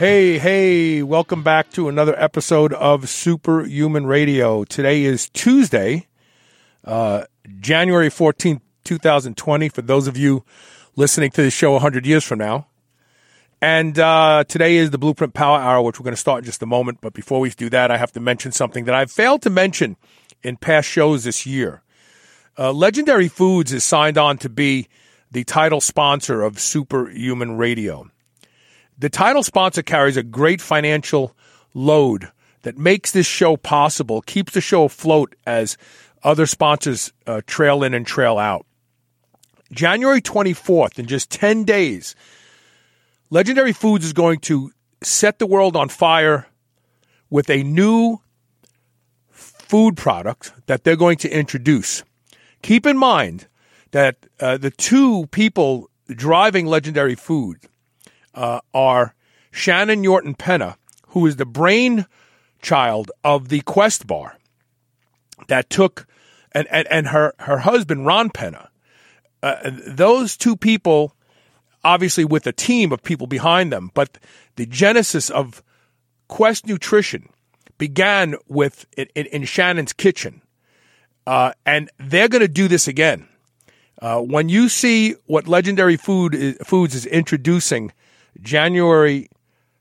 Hey, hey, welcome back to another episode of Superhuman Radio. Today is Tuesday, uh, January 14th, 2020, for those of you listening to the show 100 years from now. And uh, today is the Blueprint Power Hour, which we're going to start in just a moment. But before we do that, I have to mention something that I've failed to mention in past shows this year. Uh, Legendary Foods is signed on to be the title sponsor of Superhuman Radio. The title sponsor carries a great financial load that makes this show possible, keeps the show afloat as other sponsors uh, trail in and trail out. January 24th, in just 10 days, Legendary Foods is going to set the world on fire with a new food product that they're going to introduce. Keep in mind that uh, the two people driving Legendary Foods uh, are Shannon Yorton Penna, who is the brainchild of the Quest Bar that took, and, and, and her, her husband, Ron Penna. Uh, those two people, obviously with a team of people behind them, but the genesis of Quest Nutrition began with in, in Shannon's kitchen. Uh, and they're going to do this again. Uh, when you see what Legendary Food is, Foods is introducing January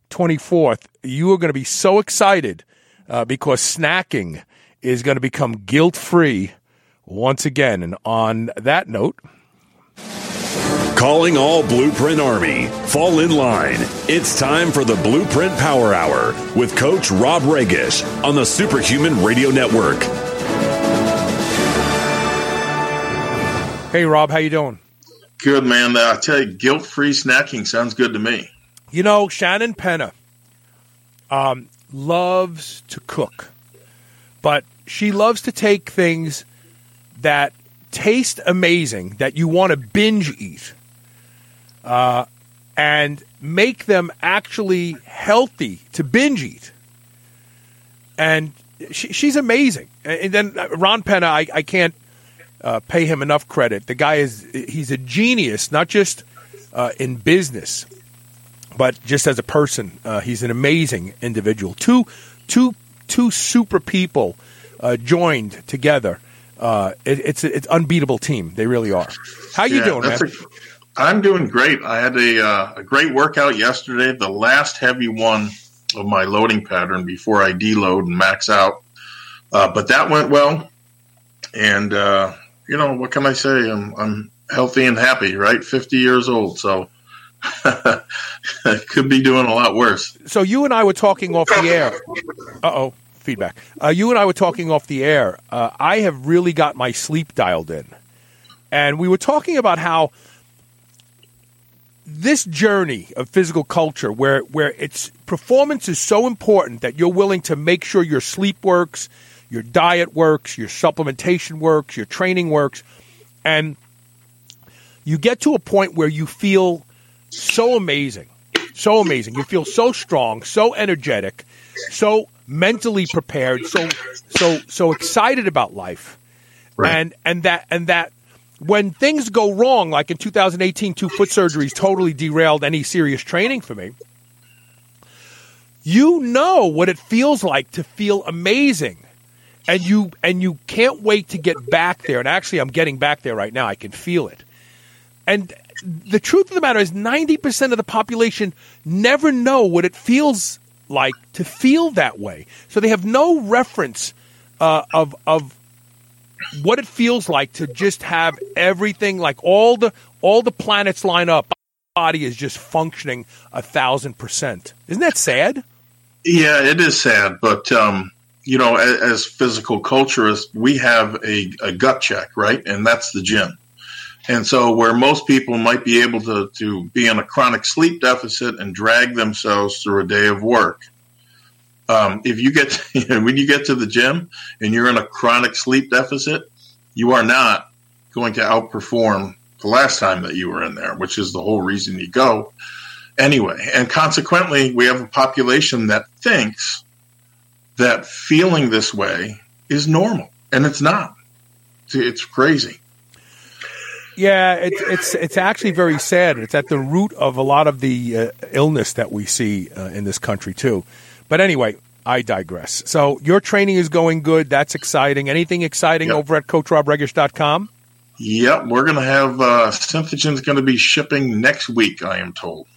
24th, you are going to be so excited uh, because snacking is going to become guilt free once again. And on that note, Calling all Blueprint Army. Fall in line. It's time for the Blueprint Power Hour with Coach Rob Regish on the Superhuman Radio Network. Hey Rob, how you doing? Good man. Uh, I tell you, guilt-free snacking sounds good to me. You know, Shannon Penna um, loves to cook, but she loves to take things that taste amazing that you want to binge eat, uh, and make them actually healthy to binge eat. And she, she's amazing. And then Ron Penna, I, I can't uh, pay him enough credit. The guy is he's a genius, not just uh, in business, but just as a person. Uh, he's an amazing individual. Two two two super people uh, joined together. Uh, it, it's it's unbeatable team. They really are. How you yeah, doing, man? A, I'm doing great. I had a uh, a great workout yesterday. The last heavy one of my loading pattern before I deload and max out. but that went well, and you know, what can I say? I'm I'm healthy and happy, right? 50 years old, so could be doing a lot worse. So you and I were talking off the air. Uh oh, feedback. Uh, you and I were talking off the air. Uh, I have really got my sleep dialed in, and we were talking about how this journey of physical culture, where where its performance is so important that you're willing to make sure your sleep works your diet works, your supplementation works, your training works, and you get to a point where you feel so amazing, so amazing. You feel so strong, so energetic, so mentally prepared, so so so excited about life, right. and and that and that when things go wrong, like in 2018, two foot surgeries totally derailed any serious training for me. You know what it feels like to feel amazing and you and you can't wait to get back there. And actually, I'm getting back there right now. I can feel it. And the truth of the matter is, 90% of the population never know what it feels like to feel that way. So they have no reference uh, of of what it feels like to just have everything like all the all the planets line up. Body is just functioning a thousand percent. Isn't that sad? Yeah, it is sad, but um, you know, as, as physical culturists, we have a, a, gut check, right? And that's the gym. And so, where most people might be able to, to be in a chronic sleep deficit and drag themselves through a day of work, um, if you get to, when you get to the gym and you're in a chronic sleep deficit, you are not going to outperform the last time that you were in there, which is the whole reason you go anyway. And consequently, we have a population that thinks that feeling this way is normal, and it's not. It's crazy. Yeah, it's it's it's actually very sad. It's at the root of a lot of the uh, illness that we see uh, in this country too. But anyway, I digress. So your training is going good. That's exciting. Anything exciting yep. over at CoachRobRegish.com? Yep, we're going to have uh, Synthogen's going to be shipping next week. I am told.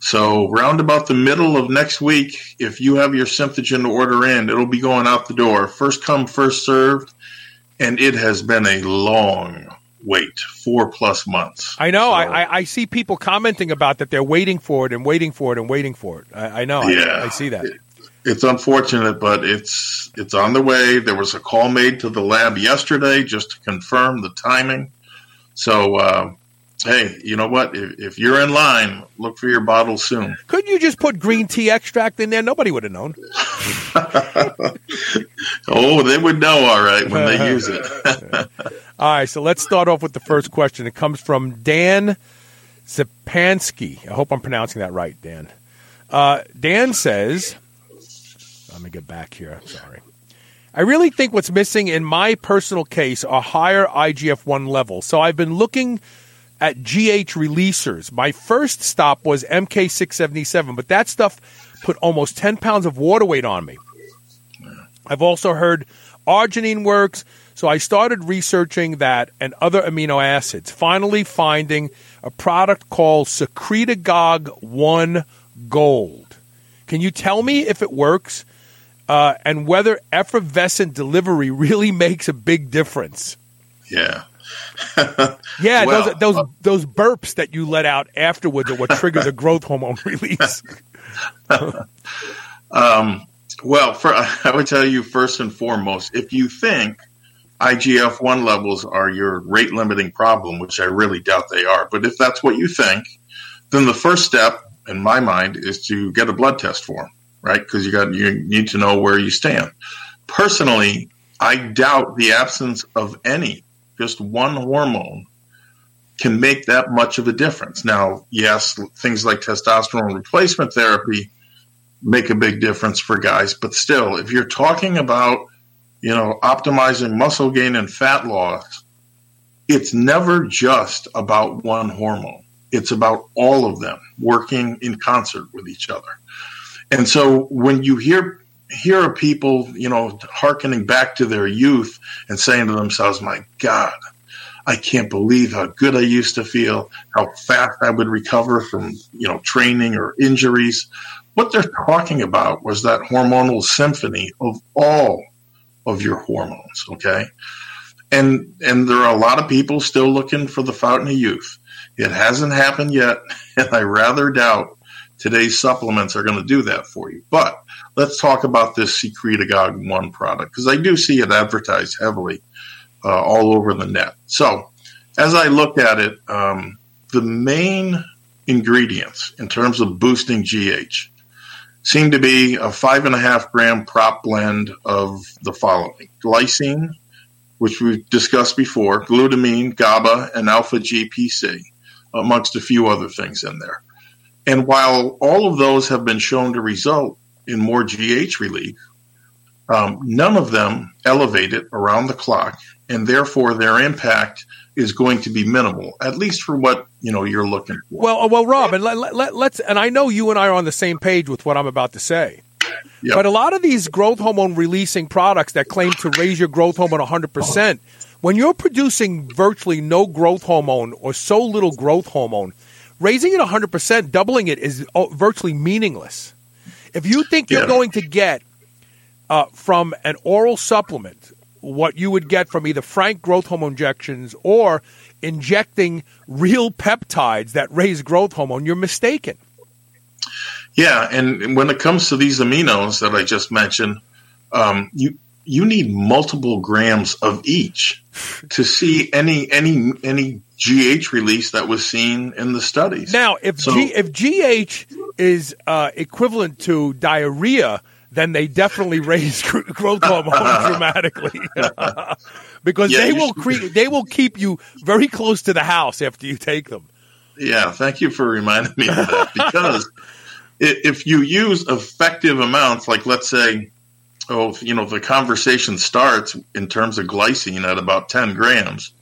So round about the middle of next week, if you have your Synthogen order in, it'll be going out the door. First come, first served, and it has been a long wait, four plus months. I know. So, I, I see people commenting about that. They're waiting for it and waiting for it and waiting for it. I, I know. Yeah, I, I see that. It, it's unfortunate, but it's it's on the way. There was a call made to the lab yesterday just to confirm the timing. So, uh, hey, you know what? If, if, you're in line, look for your bottle soon. Couldn't you just put green tea extract in there? Nobody would have known. oh, they would know, all right, when they use it. all right, so let's start off with the first question. It comes from Dan Zipansky. I hope I'm pronouncing that right, Dan. Uh, Dan says, let me get back here. I'm Sorry. I really think what's missing in my personal case are higher IGF 1 levels. So I've been looking at GH releasers. My first stop was MK677, but that stuff put almost 10 pounds of water weight on me. I've also heard arginine works, so I started researching that and other amino acids, finally finding a product called Secretagogue 1 Gold. Can you tell me if it works? uh, and whether effervescent delivery really makes a big difference. Yeah. yeah, well, those those uh, those burps that you let out afterwards are what trigger the growth hormone release. um, well, for, I would tell you first and foremost, if you think IGF one levels are your rate limiting problem, which I really doubt they are, but if that's what you think, then the first step, in my mind, is to get a blood test for right? Because you got you need to know where you stand. Personally, I doubt the absence of any, just one hormone, can make that much of a difference. Now, yes, things like testosterone replacement therapy make a big difference for guys, but still, if you're talking about you know optimizing muscle gain and fat loss, it's never just about one hormone. It's about all of them working in concert with each other. And so when you hear hear people, you know, hearkening back to their youth and saying to themselves, "My God, I can't believe how good I used to feel, how fast I would recover from, you know, training or injuries." What they're talking about was that hormonal symphony of all of your hormones, okay? And and there are a lot of people still looking for the fountain of youth. It hasn't happened yet, and I rather doubt today's supplements are going to do that for you. But let's talk about this Secretagogue 1 product because I do see it advertised heavily uh, all over the net. So, as I look at it, um, the main ingredients in terms of boosting GH seem to be a five and a half gram prop blend of the following glycine, which we've discussed before, glutamine, GABA, and alpha GPC, amongst a few other things in there. And while all of those have been shown to result in more GH relief, um, none of them elevate it around the clock, and therefore their impact is going to be minimal, at least for what you know you're looking for. Well, uh, well, Rob, and let, let, let's and I know you and I are on the same page with what I'm about to say. Yep. But a lot of these growth hormone releasing products that claim to raise your growth hormone 100%, when you're producing virtually no growth hormone or so little growth hormone, raising it 100%, doubling it is uh, virtually meaningless. If you think you're yeah. going to get uh, from an oral supplement what you would get from either frank growth hormone injections or injecting real peptides that raise growth hormone, you're mistaken. Yeah, and when it comes to these aminos that I just mentioned, um, you you need multiple grams of each to see any any any GH release that was seen in the studies. Now, if So- G, if GH is uh, equivalent to diarrhea, then they definitely raise growth hormone dramatically, because Yeah, they will cre- they will keep you very close to the house after you take them. Yeah, thank you for reminding me of that because if you use effective amounts, like let's say, oh, you know, the conversation starts in terms of glycine at about 10 grams,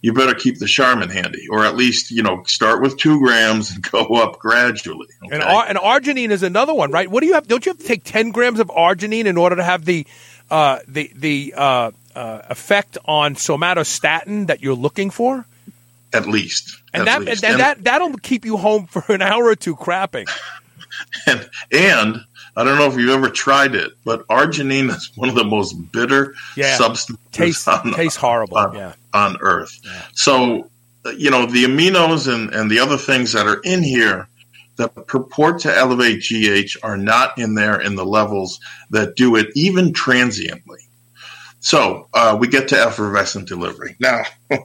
you better keep the Charmin handy, or at least, you know, start with two grams and go up gradually. Okay? And, ar- and arginine is another one, right? What do you have? Don't you have to take ten grams of arginine in order to have the uh, the the uh, uh, effect on somatostatin that you're looking for? at least. And at that least. and, that that'll keep you home for an hour or two crapping. and, and I don't know if you've ever tried it, but arginine is one of the most bitter Yeah. substances Tastes on, tastes horrible. on, yeah. on Earth. So, uh, you know, the aminos and, and the other things that are in here that purport to elevate GH are not in there in the levels that do it even transiently. So uh, we get to effervescent delivery. Now,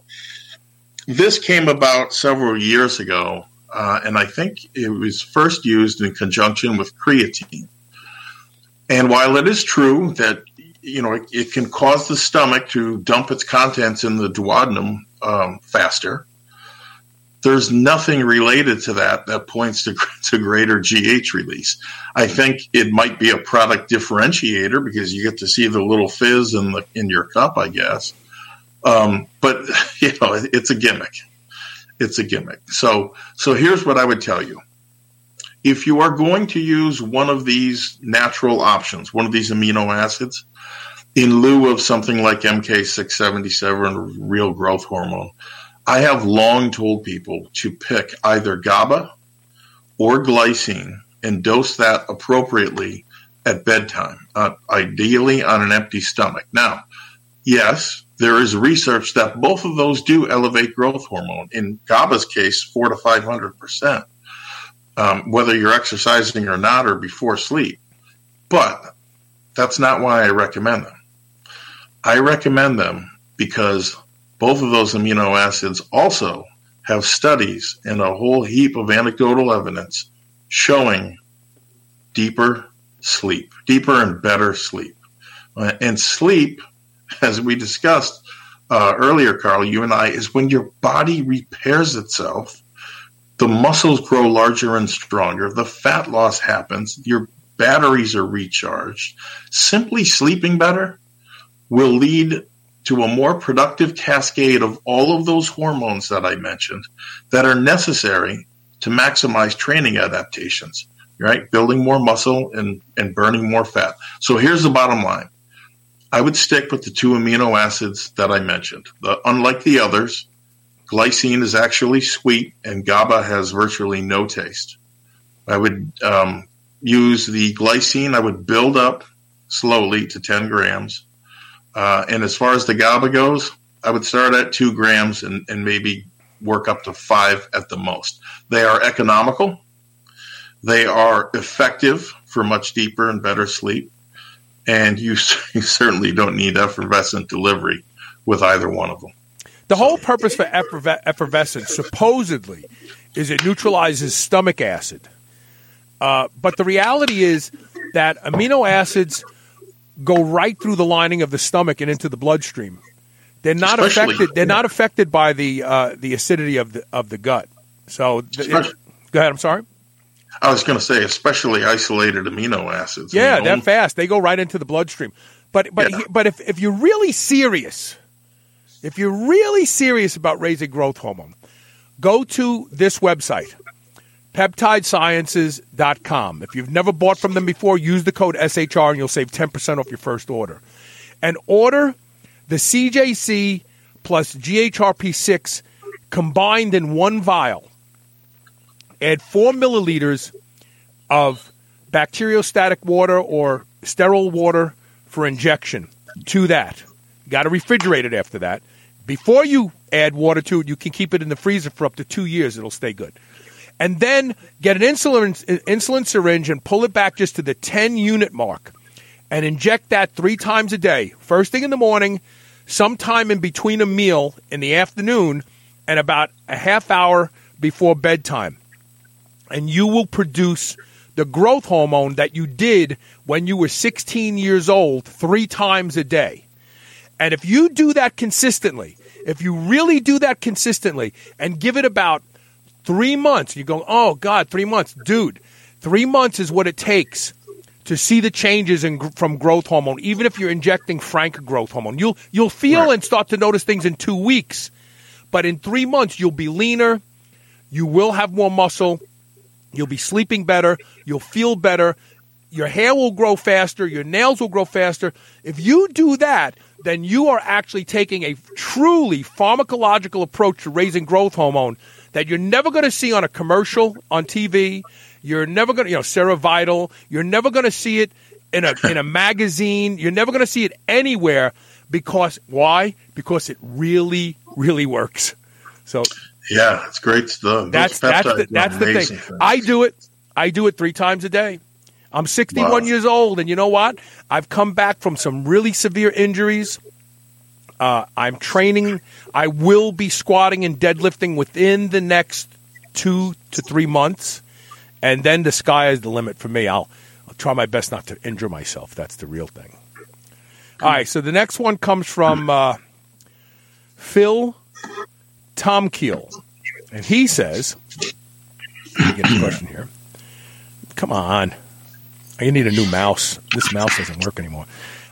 this came about several years ago, uh, and I think it was first used in conjunction with creatine. And while it is true that you know it, it can cause the stomach to dump its contents in the duodenum um, faster, there's nothing related to that that points to, to greater GH release. I think it might be a product differentiator because you get to see the little fizz in the in your cup, I guess. Um, but you know, it- it's a gimmick. It's a gimmick. So so here's what I would tell you. If you are going to use one of these natural options, one of these amino acids, in lieu of something like MK677 real growth hormone, I have long told people to pick either GABA or glycine and dose that appropriately at bedtime, uh, ideally on an empty stomach. Now, yes, there is research that both of those do elevate growth hormone. In GABA's case, four to five hundred percent, um, whether you're exercising or not, or before sleep. But that's not why I recommend them. I recommend them because both of those amino acids also have studies and a whole heap of anecdotal evidence showing deeper sleep, deeper and better sleep. Uh, And sleep, as we discussed uh, earlier, Carl, you and I, is when your body repairs itself. The muscles grow larger and stronger. The fat loss happens. Your batteries are recharged. Simply sleeping better will lead to a more productive cascade of all of those hormones that I mentioned that are necessary to maximize training adaptations, right? Building more muscle and, and burning more fat. So here's the bottom line. I would stick with the two amino acids that I mentioned. The, unlike the others, glycine is actually sweet and GABA has virtually no taste. I would um, use the glycine, I would build up slowly to 10 grams. Uh, and as far as the GABA goes, I would start at two grams and, and maybe work up to five at the most. They are economical. They are effective for much deeper and better sleep. And you, you certainly don't need effervescent delivery with either one of them. The whole purpose for efferve- effervescence, supposedly, is it neutralizes stomach acid. Uh, but the reality is that amino acids go right through the lining of the stomach and into the bloodstream. They're not Especially- affected. They're not affected by the uh, the acidity of the of the gut. So, th- it- go ahead. I'm sorry. I was going to say, especially isolated amino acids. Yeah, they're fast. They go right into the bloodstream. But but Yeah. but if if you're really serious, if you're really serious about raising growth hormone, go to this website, peptidesciences.com. If you've never bought from them before, use the code SHR and you'll save 10% off your first order. And order the CJC plus GHRP6 combined in one vial. Add 4 milliliters of bacteriostatic water or sterile water for injection to that. Got to refrigerate it after that. Before you add water to it, you can keep it in the freezer for up to two years. It'll stay good. And then get an insulin insulin syringe and pull it back just to the 10 unit mark and inject that three times a day. First thing in the morning, sometime in between a meal in the afternoon, and about a half hour before bedtime. And you will produce the growth hormone that you did when you were 16 years old three times a day. And if you do that consistently, if you really do that consistently and give it about three months, you go, oh God, three months. Dude, three months is what it takes to see the changes in, from growth hormone, even if you're injecting frank growth hormone. You'll, you'll feel right. and start to notice things in two weeks. But in three months, you'll be leaner, you will have more muscle, you'll be sleeping better, you'll feel better, your hair will grow faster, your nails will grow faster. If you do that, then you are actually taking a truly pharmacological approach to raising growth hormone that you're never going to see on a commercial on TV. You're never going to, you know, SeroVital. You're never going to see it in a in a magazine. You're never going to see it anywhere because why? Because it really, really works. So yeah, it's great stuff. That's that's the, that's the thing. Things. I do it. I do it three times a day. I'm 61 wow. years old, and you know what? I've come back from some really severe injuries. Uh, I'm training. I will be squatting and deadlifting within the next two to three months, and then the sky is the limit for me. I'll, I'll try my best not to injure myself. That's the real thing. All right, so the next one comes from uh, Phil Tomkeel, and he says, "Let me get a question here. Come on." I need a new mouse. This mouse doesn't work anymore.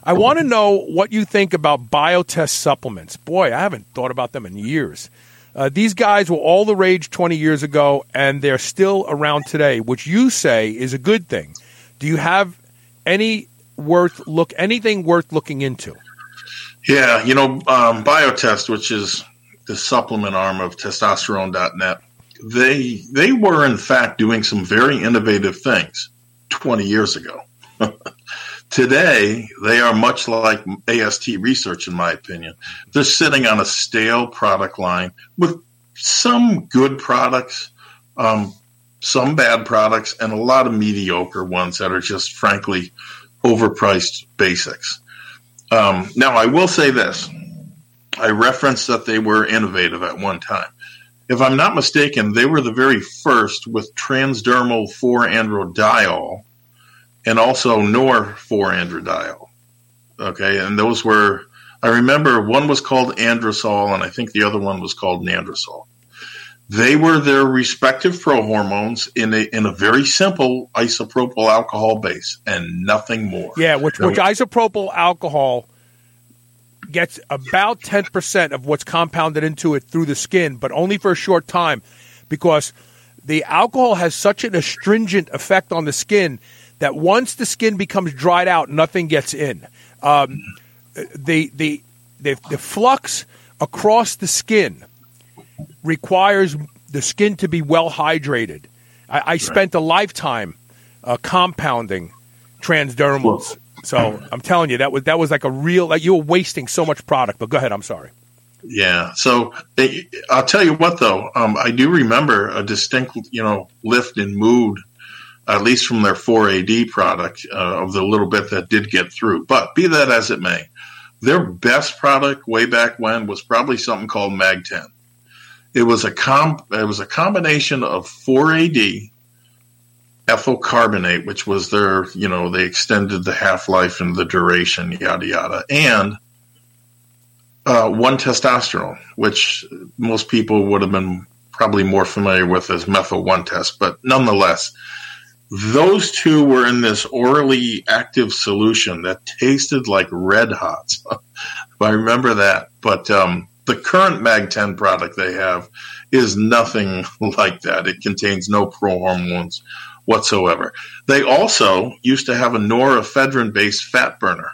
I want to know what you think about biotest supplements. Boy, I haven't thought about them in years. Uh, these guys were all the rage 20 years ago, and they're still around today, which you say is a good thing. Do you have any worth look anything worth looking into? Yeah, you know, um, Biotest, which is the supplement arm of testosterone.net, they they were in fact doing some very innovative things. 20 years ago. Today, they are much like AST research, in my opinion. They're sitting on a stale product line with some good products, um, some bad products, and a lot of mediocre ones that are just, frankly, overpriced basics. Um, now, I will say this I referenced that they were innovative at one time. If I'm not mistaken, they were the very first with transdermal 4-androdiol and also Nor 4-androdiol. Okay, and those were I remember one was called Androsol, and I think the other one was called Nandrosol. They were their respective prohormones in a in a very simple isopropyl alcohol base and nothing more. Yeah, which which isopropyl alcohol gets about ten percent of what's compounded into it through the skin, but only for a short time, because the alcohol has such an astringent effect on the skin that once the skin becomes dried out, nothing gets in. Um, the, the, the, the flux across the skin requires the skin to be well hydrated. I, I spent a lifetime uh, compounding transdermals. So I'm telling you, that was that was like a real like you were wasting so much product. But go ahead, I'm sorry. Yeah. So it, I'll tell you what, though, um, I do remember a distinct, you know, lift in mood at least from their 4AD product, uh, of the little bit that did get through. But be that as it may, their best product way back when was probably something called Mag 10. It was a com- it was a combination of 4AD, ethyl carbonate, which was their, you know, they extended the half life and the duration, yada yada, and uh, one testosterone, which most people would have been probably more familiar with as methyl one test, but nonetheless, those two were in this orally active solution that tasted like red hot. I remember that. But um, the current Mag 10 product they have is nothing like that. It contains no prohormones whatsoever. They also used to have a norepinephrine based fat burner,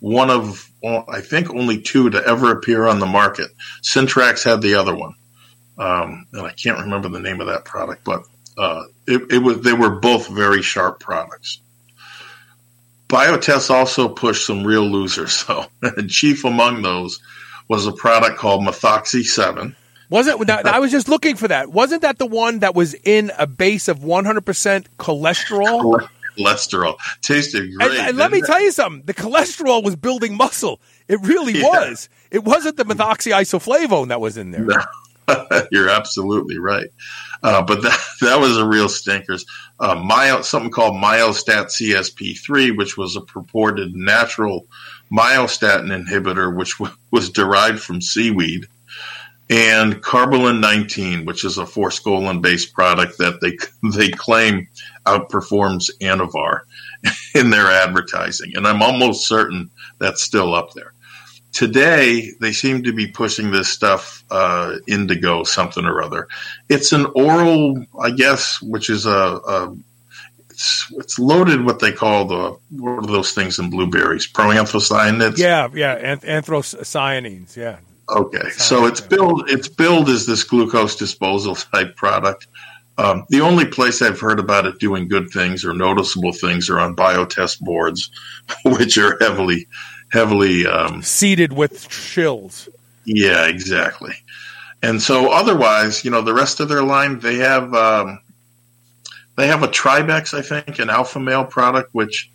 one of, I think, only two to ever appear on the market. Syntrax had the other one. Um, and I can't remember the name of that product, but uh, it, it was they were both very sharp products. Biotest also pushed some real losers, though, and chief among those was a product called Methoxy 7 wasn't that, I was just looking for that. Wasn't that the one that was in a base of 100% cholesterol? cholesterol tasted great. And, and let me it? tell you something: the cholesterol was building muscle. It really yeah. was. It wasn't the methoxyisoflavone that was in there. No. You're absolutely right. Uh, but that that was a real stinkers. Uh, myo, something called myostat CSP3, which was a purported natural myostatin inhibitor, which w- was derived from seaweed and Carbolin 19, which is a forskolin based product that they they claim outperforms Anavar in their advertising, and I'm almost certain that's still up there. Today they seem to be pushing this stuff uh, indigo something or other. It's an oral i guess which is a, a it's, it's, loaded what they call the what are those things in blueberries? Proanthocyanins? Yeah yeah anthocyanins yeah okay so it's billed it's billed as this glucose disposal type product um, the only place I've heard about it doing good things or noticeable things are on biotest boards, which are heavily heavily um, seeded with shills. Yeah, exactly. And so, otherwise, you know, the rest of their line, they have um, they have a Tribex, I think, an alpha male product, which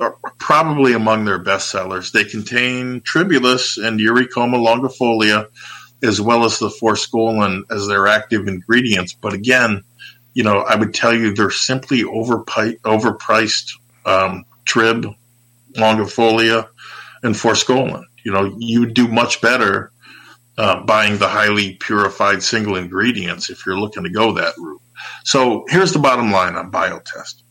are probably among their best sellers. They contain tribulus and Eurycoma longifolia, as well as the forskolin as their active ingredients. But again, you know, I would tell you they're simply overpi- overpriced um, trib longifolia and forskolin. You know, you do much better uh, buying the highly purified single ingredients if you're looking to go that route. So here's the bottom line on Biotest.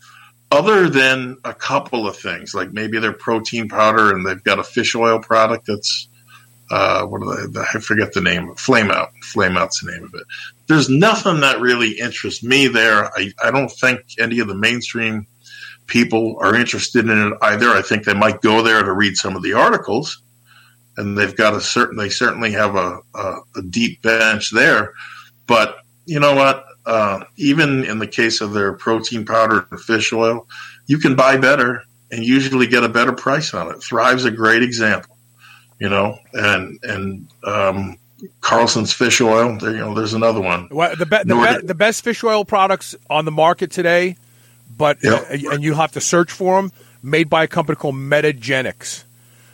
Other than a couple of things, like maybe their protein powder and they've got a fish oil product that's uh, what are they? I forget the name. Flame out. Flame out's the name of it. There's nothing that really interests me there. I, I don't think any of the mainstream people are interested in it either. I think they might go there to read some of the articles, and they've got a certain. They certainly have a, a, a deep bench there. But you know what? Uh, even in the case of their protein powder and fish oil, you can buy better and usually get a better price on it. Thrive's a great example, you know, and and um, Carlson's fish oil. There, you know, there's another one. Well, the, be- the, be- the best fish oil products on the market today but yep. uh, and you have to search for them. Made by a company called Metagenics.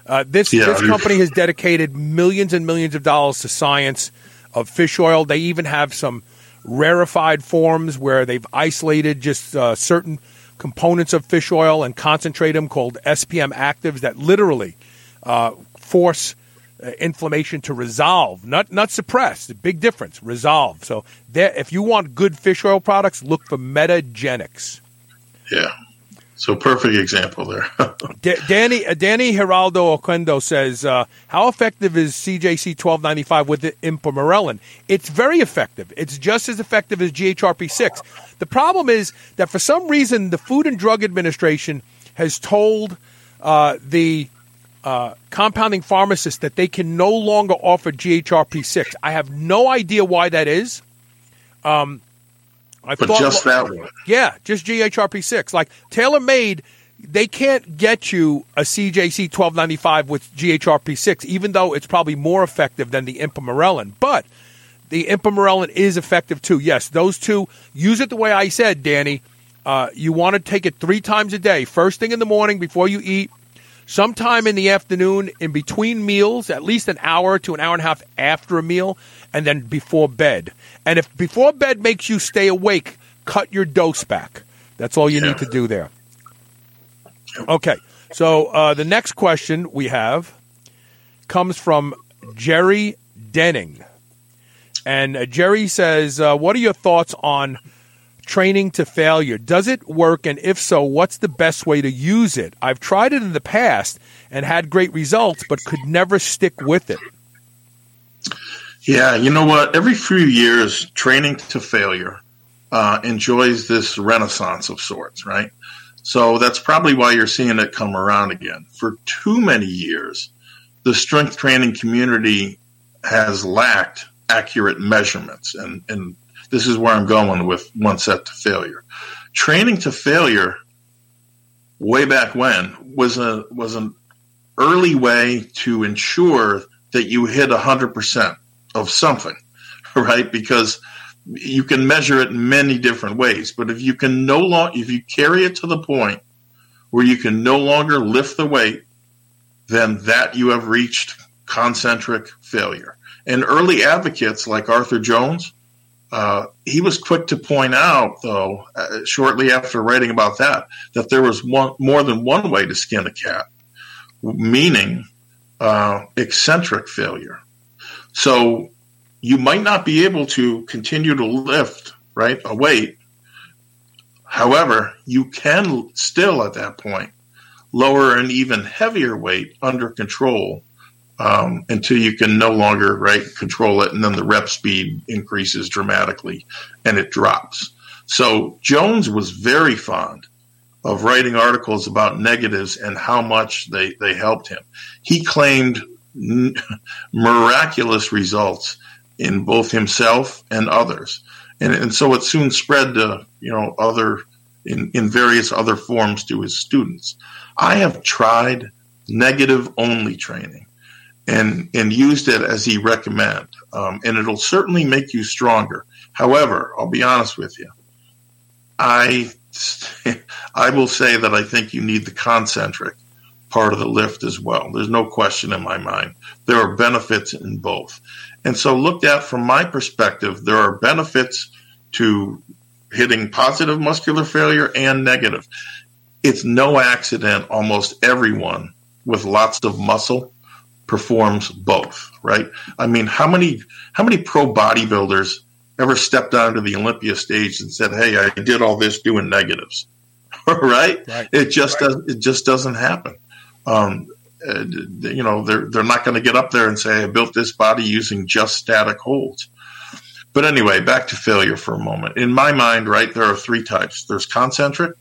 Uh, this yeah, this company has dedicated millions and millions of dollars to science of fish oil. They even have some rarefied forms where they've isolated just uh, certain components of fish oil and concentrate them called SPM actives that literally uh, force uh, inflammation to resolve, not not suppress. Big difference, resolve. So, if you want good fish oil products, look for Metagenics. Yeah. So perfect example there. D- Danny uh, Danny Geraldo Oquendo says, uh, "How effective is CJC twelve ninety five with the ipamorelin? It's very effective. It's just as effective as GHRP six. The problem is that for some reason the Food and Drug Administration has told uh, the uh, compounding pharmacists that they can no longer offer GHRP six. I have no idea why that is." Um, I but thought, just that one. Yeah, just GHRP six. Like TaylorMade, they can't get you a CJC twelve ninety five with GHRP six, even though it's probably more effective than the ipamorelin. But the ipamorelin is effective too. Yes, those two use it the way I said, Danny. Uh, you want to take it three times a day. First thing in the morning before you eat, sometime in the afternoon in between meals, at least an hour to an hour and a half after a meal, and then before bed. And if before bed makes you stay awake, cut your dose back. That's all you yeah. need to do there. Okay. So uh, the next question we have comes from Jerry Denning. And uh, Jerry says, uh, What are your thoughts on training to failure? Does it work? And if so, what's the best way to use it? I've tried it in the past and had great results, but could never stick with it. Yeah, you know what? Every few years, training to failure uh, enjoys this renaissance of sorts, right? So that's probably why you're seeing it come around again. For too many years, the strength training community has lacked accurate measurements, and, and this is where I'm going with one set to failure. Training to failure, way back when, was a was an early way to ensure that you hit 100% of something, right? Because you can measure it many different ways. But if you can no longer, if you carry it to the point where you can no longer lift the weight, then that you have reached concentric failure. And early advocates like Arthur Jones, uh, he was quick to point out, though, uh, shortly after writing about that, that there was one, more than one way to skin a cat, meaning uh, eccentric failure. So you might not be able to continue to lift right a weight. However, you can still at that point lower an even heavier weight under control um, until you can no longer right control it, and then the rep speed increases dramatically and it drops. So Jones was very fond of writing articles about negatives and how much they, they helped him. He claimed n- miraculous results in both himself and others. And, and so it soon spread to, you know, other, in, in various other forms to his students. I have tried negative only training and, and used it as he recommended. Um, and it'll certainly make you stronger. However, I'll be honest with you. I, I will say that I think you need the concentric part of the lift as well. There's no question in my mind. There are benefits in both. And so, looked at from my perspective, there are benefits to hitting positive muscular failure and negative. It's no accident, almost everyone with lots of muscle performs both, right? I mean, how many how many pro bodybuilders ever stepped onto the Olympia stage and said, "Hey, I did all this doing negatives," right? right? It just right. does. It just doesn't happen um, uh, you know, they're they're not going to get up there and say I built this body using just static holds. But anyway, back to failure for a moment. In my mind, right, there are three types. There's concentric,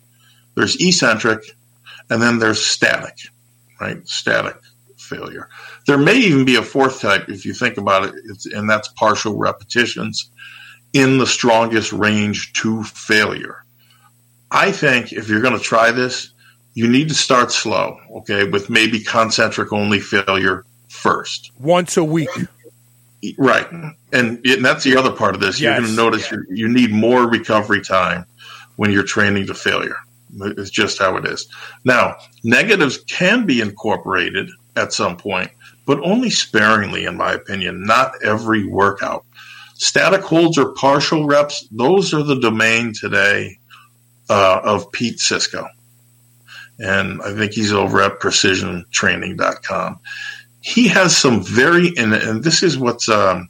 there's eccentric, and then there's static, right? Static failure. There may even be a fourth type if you think about it, and that's partial repetitions in the strongest range to failure. I think if you're going to try this, you need to start slow, okay, with maybe concentric only failure first. Once a week. Right. And, and that's the other part of this. Yes. You're going to notice yeah. you need more recovery time when you're training to failure. It's just how it is. Now, negatives can be incorporated at some point, but only sparingly, in my opinion, not every workout. Static holds or partial reps, those are the domain today uh, of Pete Sisco and I think he's over at precisiontraining.com. He has some very, and, and this is what's, um,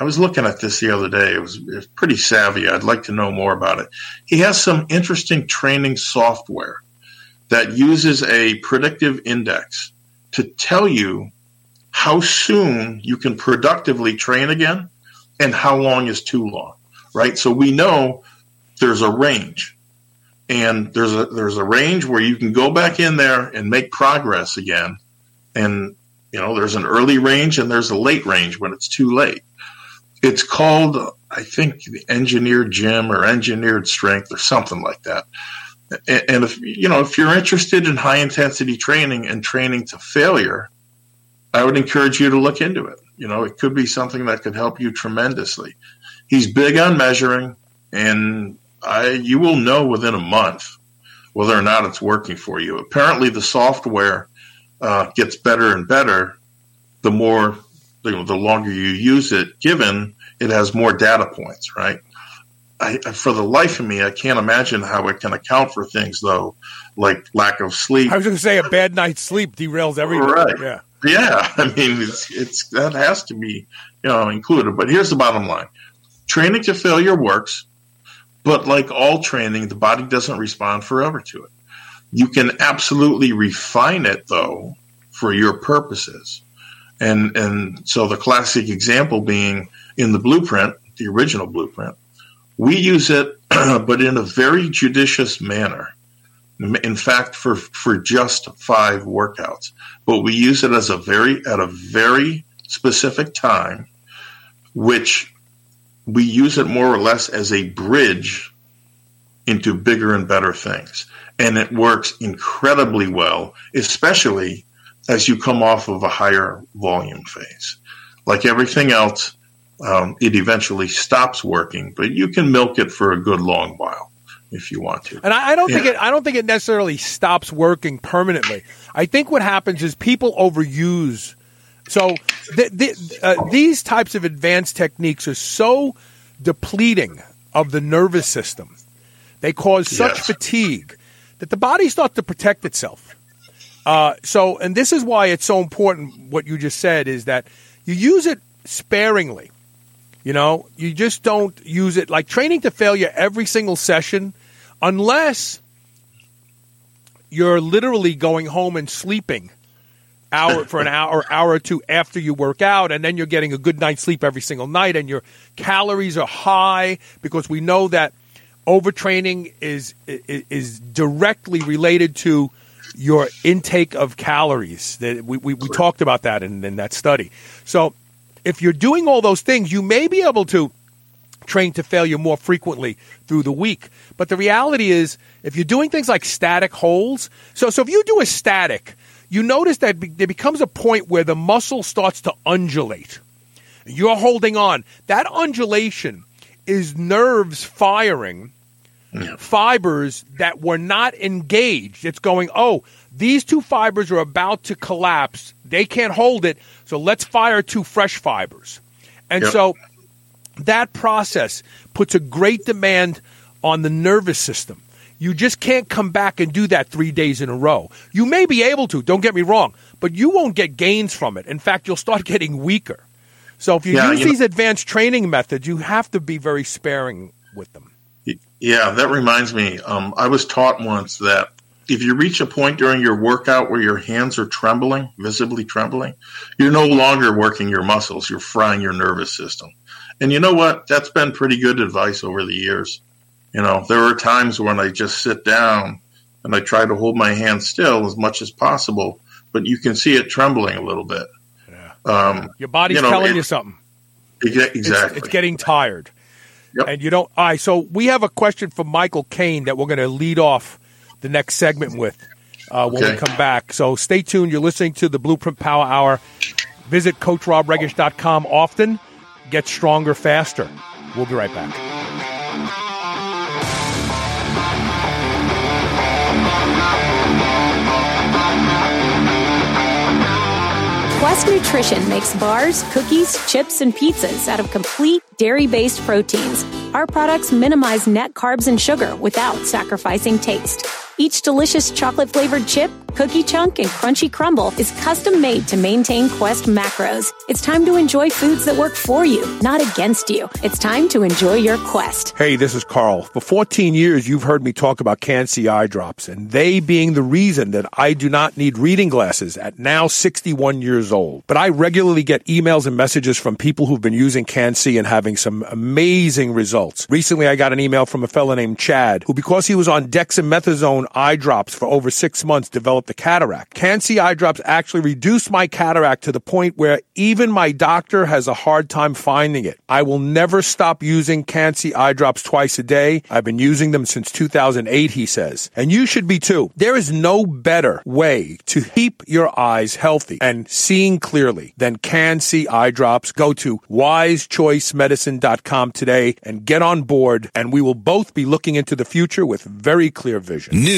I was looking at this the other day. It was, it was pretty savvy. I'd like to know more about it. He has some interesting training software that uses a predictive index to tell you how soon you can productively train again and how long is too long, right? So we know there's a range and there's a there's a range where you can go back in there and make progress again. And you know there's an early range and there's a late range when it's too late. It's called i think the engineered gym or engineered strength or something like that. And if you know if you're interested in high intensity training and training to failure i would encourage you to look into it. You know it could be something that could help you tremendously. He's big on measuring and I, you will know within a month whether or not it's working for you. Apparently, the software uh, gets better and better the more, you know, the longer you use it, given it has more data points, right? I, for the life of me, I can't imagine how it can account for things though, like lack of sleep. I was going to say a bad night's sleep derails everything. Right. Yeah. Yeah. I mean, it's, it's that has to be you know included. But here's the bottom line: training to failure works. But like all training, the body doesn't respond forever to it. You can absolutely refine it though for your purposes. And and so the classic example being in the blueprint, the original blueprint, we use it but in a very judicious manner. In fact, for for just five workouts, but we use it as a very at a very specific time, which we use it more or less as a bridge into bigger and better things. And it works incredibly well, especially as you come off of a higher volume phase. Like everything else, um, it eventually stops working, but you can milk it for a good long while if you want to. And I, I don't yeah. think it. I don't think it necessarily stops working permanently. I think what happens is people overuse So th- th- uh, these types of advanced techniques are so depleting of the nervous system. They cause such Yes. fatigue that the body starts to protect itself. Uh, so, and this is why it's so important. What you just said is that you use it sparingly. You know, you just don't use it like training to failure every single session, unless you're literally going home and sleeping hour for an hour hour or two after you work out and then you're getting a good night's sleep every single night and your calories are high because we know that overtraining is is, is directly related to your intake of calories that we, we, we talked about that in, in that study so if you're doing all those things you may be able to train to failure more frequently through the week. But the reality is, if you're doing things like static holds, so so if you do a static, you notice that be, there becomes a point where the muscle starts to undulate. You're holding on. That undulation is nerves firing fibers that were not engaged. It's going, oh, these two fibers are about to collapse. They can't hold it, so let's fire two fresh fibers. And so that process puts a great demand on the nervous system. You just can't come back and do that three days in a row. You may be able to, don't get me wrong, but you won't get gains from it. In fact, you'll start getting weaker. So if you Yeah, use you know- these advanced training methods, you have to be very sparing with them. Yeah, that reminds me. Um, I was taught once that if you reach a point during your workout where your hands are trembling, visibly trembling, you're no longer working your muscles, you're frying your nervous system. And you know what? That's been pretty good advice over the years. You know, there are times when I just sit down and I try to hold my hand still as much as possible, but you can see it trembling a little bit. Um, Your body's You know, telling it- you something. It's, exactly. it's getting tired. Yep. And you don't. All right. So we have a question from Michael Kane that we're going to lead off the next segment with uh, when we come back. So stay tuned. You're listening to the Blueprint Power Hour. Visit CoachRobRegish.com often. Get stronger faster. We'll be right back. Quest Nutrition makes bars, cookies, chips, and pizzas out of complete dairy based proteins. Our products minimize net carbs and sugar without sacrificing taste. Each delicious chocolate flavored chip, cookie chunk, and crunchy crumble is custom made to maintain Quest macros. It's time to enjoy foods that work for you, not against you. It's time to enjoy your Quest. Hey, this is Carl. For 14 years, you've heard me talk about Can-C eye drops, and they being the reason that I do not need reading glasses at now 61 years old. But I regularly get emails and messages from people who've been using Can-C and having some amazing results. Recently, I got an email from a fellow named Chad, who because he was on dexamethasone eye drops for over six months, developed a cataract. Can-C eye drops actually reduced my cataract to the point where even my doctor has a hard time finding it. I will never stop using Can-C eye drops twice a day. I've been using them since 2008, he says. And you should be too. There is no better way to keep your eyes healthy and seeing clearly than Can-C eye drops. Go to wisechoicemedicine.com today and get on board and we will both be looking into the future with very clear vision. New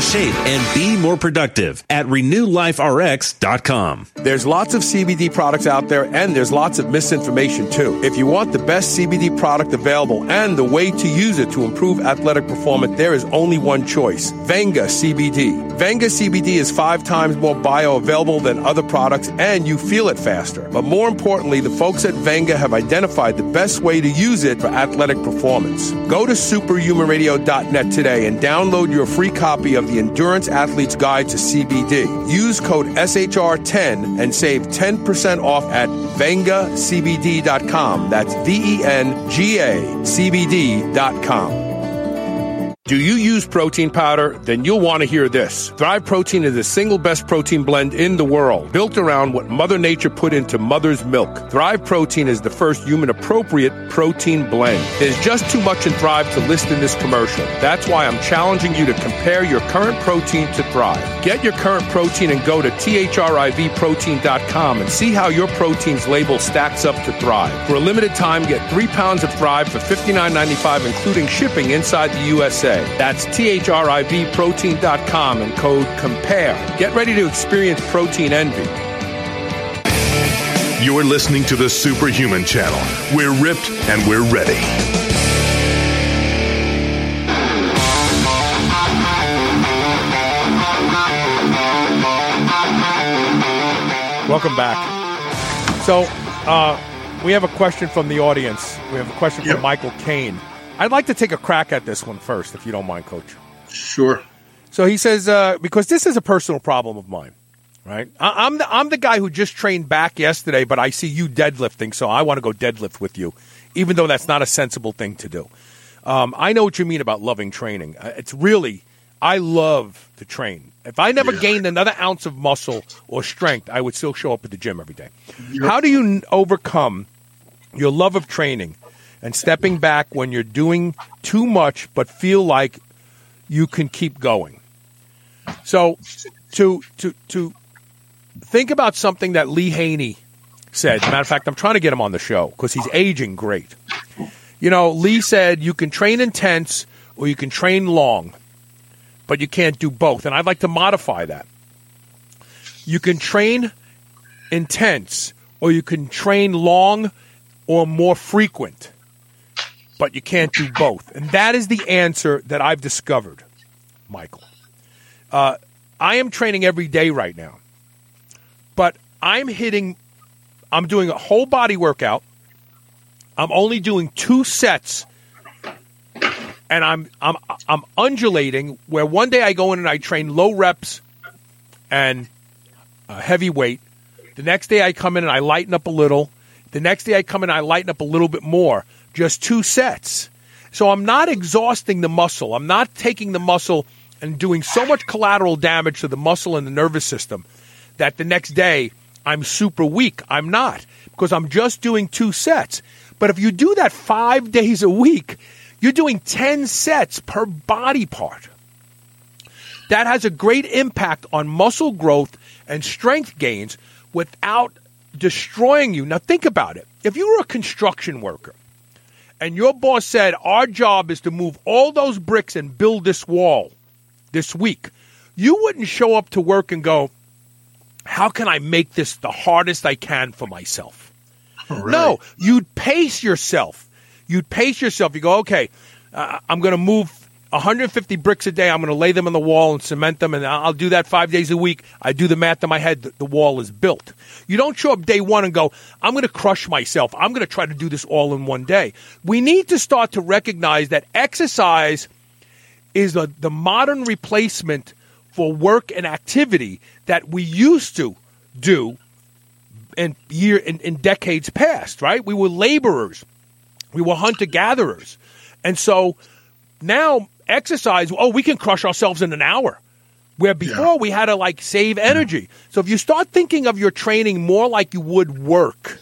shape, and be more productive at RenewLifeRx.com. There's lots of CBD products out there and there's lots of misinformation too. If you want the best CBD product available and the way to use it to improve athletic performance, there is only one choice Venga CBD. Venga CBD is five times more bioavailable than other products, and you feel it faster. But more importantly, the folks at Venga have identified the best way to use it for athletic performance. Go to superhumanradio.net today and download your free copy of the Endurance Athlete's Guide to CBD. Use code SHR10 and save 10% off at vengacbd.com. That's V E N G A C B D.com. Do you use protein powder? Then you'll want to hear this. Thrive Protein is the single best protein blend in the world, built around what Mother Nature put into mother's milk. Thrive Protein is the first human appropriate protein blend. There's just too much in Thrive to list in this commercial. That's why I'm challenging you to compare your current protein to Thrive. Get your current protein and go to thrivprotein.com and see how your protein's label stacks up to Thrive. For a limited time, get three pounds of Thrive for $59.95, including shipping inside the USA. That's thrivprotein.com and code COMPARE. Get ready to experience protein envy. You're listening to the Superhuman Channel. We're ripped and we're ready. Welcome back. So, uh, we have a question from the audience. We have a question from Yep. Michael Kane. I'd like to take a crack at this one first, if you don't mind, Coach. Sure. So he says, uh, because this is a personal problem of mine, right? I- I'm the, I'm the guy who just trained back yesterday, but I see you deadlifting, so I want to go deadlift with you, even though that's not a sensible thing to do. Um, I know what you mean about loving training. Uh, It's really, I love to train. If I never Yeah. gained another ounce of muscle or strength, I would still show up at the gym every day. How do you n- overcome your love of training and stepping back when you're doing too much but feel like you can keep going? So to to to think about something that Lee Haney said. Matter of fact, I'm trying to get him on the show because he's aging great. You know, Lee said you can train intense or you can train long, but you can't do both. And I'd like to modify that. You can train intense or you can train long or more frequent, but you can't do both. And that is the answer that I've discovered, Michael. Uh, I am training every day right now, but I'm hitting, I'm doing a whole body workout. I'm only doing two sets and I'm I'm I'm undulating where one day I go in and I train low reps and uh, heavy weight. The next day I come in and I lighten up a little. The next day I come in and I lighten up a little bit more. Just two sets. So I'm not exhausting the muscle. I'm not taking the muscle and doing so much collateral damage to the muscle and the nervous system that the next day I'm super weak. I'm not because I'm just doing two sets. But if you do that five days a week, you're doing 10 sets per body part. That has a great impact on muscle growth and strength gains without destroying you. Now, think about it. If you were a construction worker and your boss said, Our job is to move all those bricks and build this wall this week, you wouldn't show up to work and go, How can I make this the hardest I can for myself? No, you'd pace yourself. You'd pace yourself. You go, okay, uh, I'm going to move 150 bricks a day. I'm going to lay them on the wall and cement them, and I'll do that five days a week. I do the math in my head. The, wall is built. You don't show up day one and go, I'm going to crush myself. I'm going to try to do this all in one day. We need to start to recognize that exercise is a, the modern replacement for work and activity that we used to do in year in, in decades past, right? We were laborers. We were hunter gatherers. And so now exercise, oh, we can crush ourselves in an hour. Where before we had to like save energy. So if you start thinking of your training more like you would work,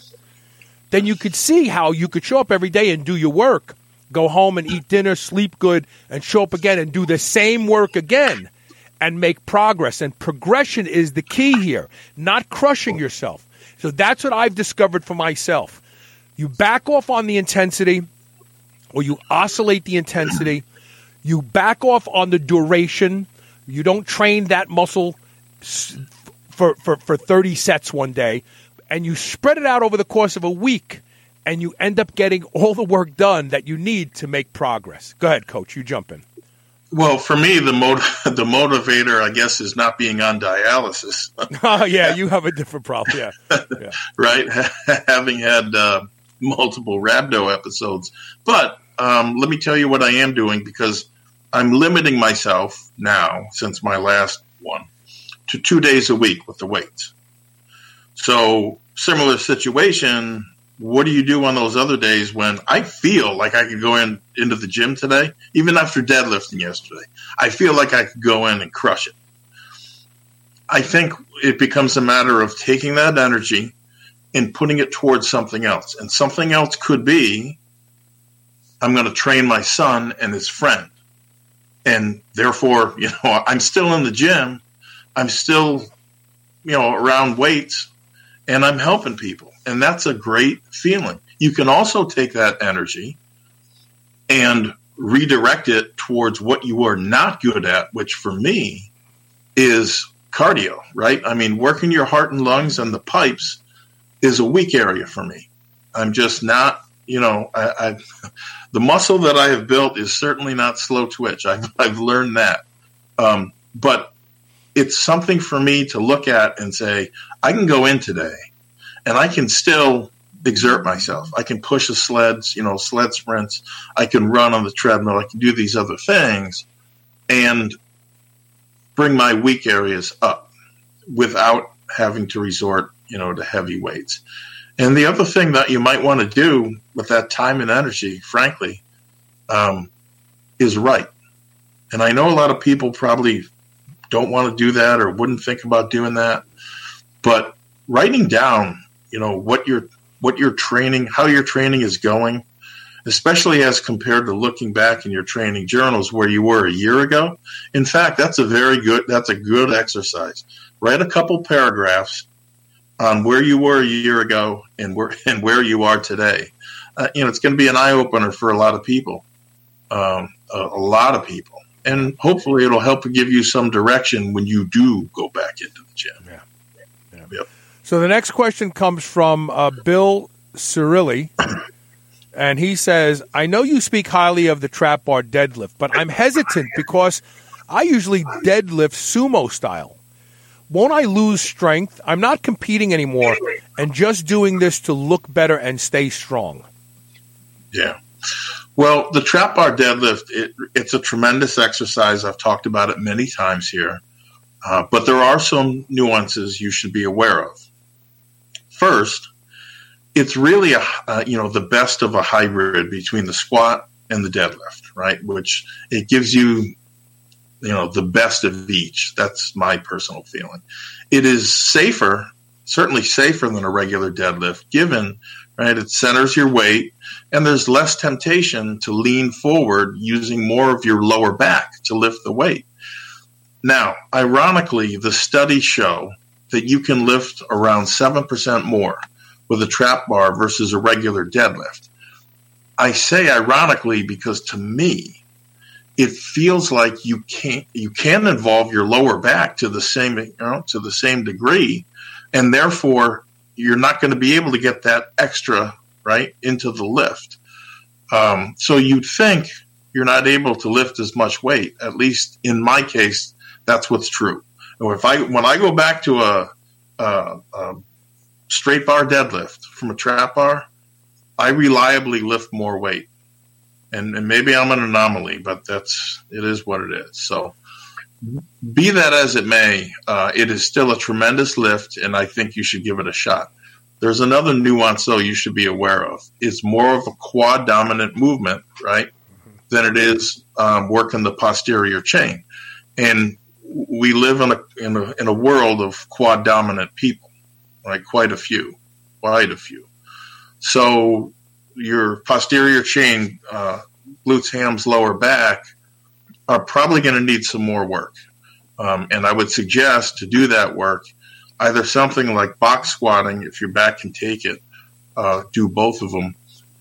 then you could see how you could show up every day and do your work, go home and eat dinner, sleep good, and show up again and do the same work again and make progress. And progression is the key here, not crushing yourself. So that's what I've discovered for myself. You back off on the intensity or you oscillate the intensity. You back off on the duration. You don't train that muscle for, for, for 30 sets one day. and you spread it out over the course of a week, and you end up getting all the work done that you need to make progress. Go ahead, coach. You jump in. Well, for me, the mot- the motivator, I guess, is not being on dialysis. oh yeah, you have a different problem. Yeah, yeah. right. Having had uh, multiple rhabdo episodes, but um, let me tell you what I am doing because I'm limiting myself now since my last one to two days a week with the weights. So similar situation. What do you do on those other days when I feel like I could go in into the gym today, even after deadlifting yesterday? I feel like I could go in and crush it. I think it becomes a matter of taking that energy and putting it towards something else. And something else could be I'm going to train my son and his friend. And therefore, you know, I'm still in the gym. I'm still, you know, around weights and I'm helping people. And that's a great feeling. You can also take that energy and redirect it towards what you are not good at, which for me is cardio, right? I mean, working your heart and lungs and the pipes is a weak area for me. I'm just not, you know, I, I the muscle that I have built is certainly not slow twitch. I've, I've learned that. Um, but it's something for me to look at and say, I can go in today and I can still exert myself. I can push the sleds, you know, sled sprints. I can run on the treadmill. I can do these other things and bring my weak areas up without having to resort, you know, to heavy weights. And the other thing that you might want to do with that time and energy, frankly, um, is write. And I know a lot of people probably don't want to do that or wouldn't think about doing that, but writing down, you know, what your what your training, how your training is going, especially as compared to looking back in your training journals where you were a year ago. In fact, that's a very good that's a good exercise. Write a couple paragraphs on where you were a year ago and where and where you are today. Uh, you know, it's going to be an eye opener for a lot of people, um, a, a, lot of people, and hopefully it'll help give you some direction when you do go back into the gym. Yeah. yeah. Yep. So the next question comes from uh, Bill Cirilli. And he says, I know you speak highly of the trap bar deadlift, but I'm hesitant because I usually deadlift sumo style won't I lose strength? I'm not competing anymore and just doing this to look better and stay strong. Yeah. Well, the trap bar deadlift, it, it's a tremendous exercise. I've talked about it many times here. Uh, but there are some nuances you should be aware of. First, it's really a uh, you know the best of a hybrid between the squat and the deadlift, right? Which it gives you you know the best of each. That's my personal feeling. It is safer, certainly safer than a regular deadlift, given right it centers your weight and there's less temptation to lean forward using more of your lower back to lift the weight. Now, ironically, the studies show that you can lift around 7% more with a trap bar versus a regular deadlift. I say ironically because to me, it feels like you can't you can involve your lower back to the same you know, to the same degree, and therefore you're not going to be able to get that extra right into the lift. Um, so you'd think you're not able to lift as much weight. At least in my case, that's what's true. And if I when I go back to a, a, a straight bar deadlift from a trap bar, I reliably lift more weight and, and maybe I'm an anomaly, but that's it is what it is. So, be that as it may, uh, it is still a tremendous lift, and I think you should give it a shot. There's another nuance, though, you should be aware of. It's more of a quad dominant movement, right, than it is um, working the posterior chain. And we live in a, in a, in a world of quad dominant people, right? Quite a few, quite a few. So your posterior chain, uh, glutes, hams, lower back, are probably going to need some more work. Um, and I would suggest to do that work, either something like box squatting, if your back can take it, uh, do both of them.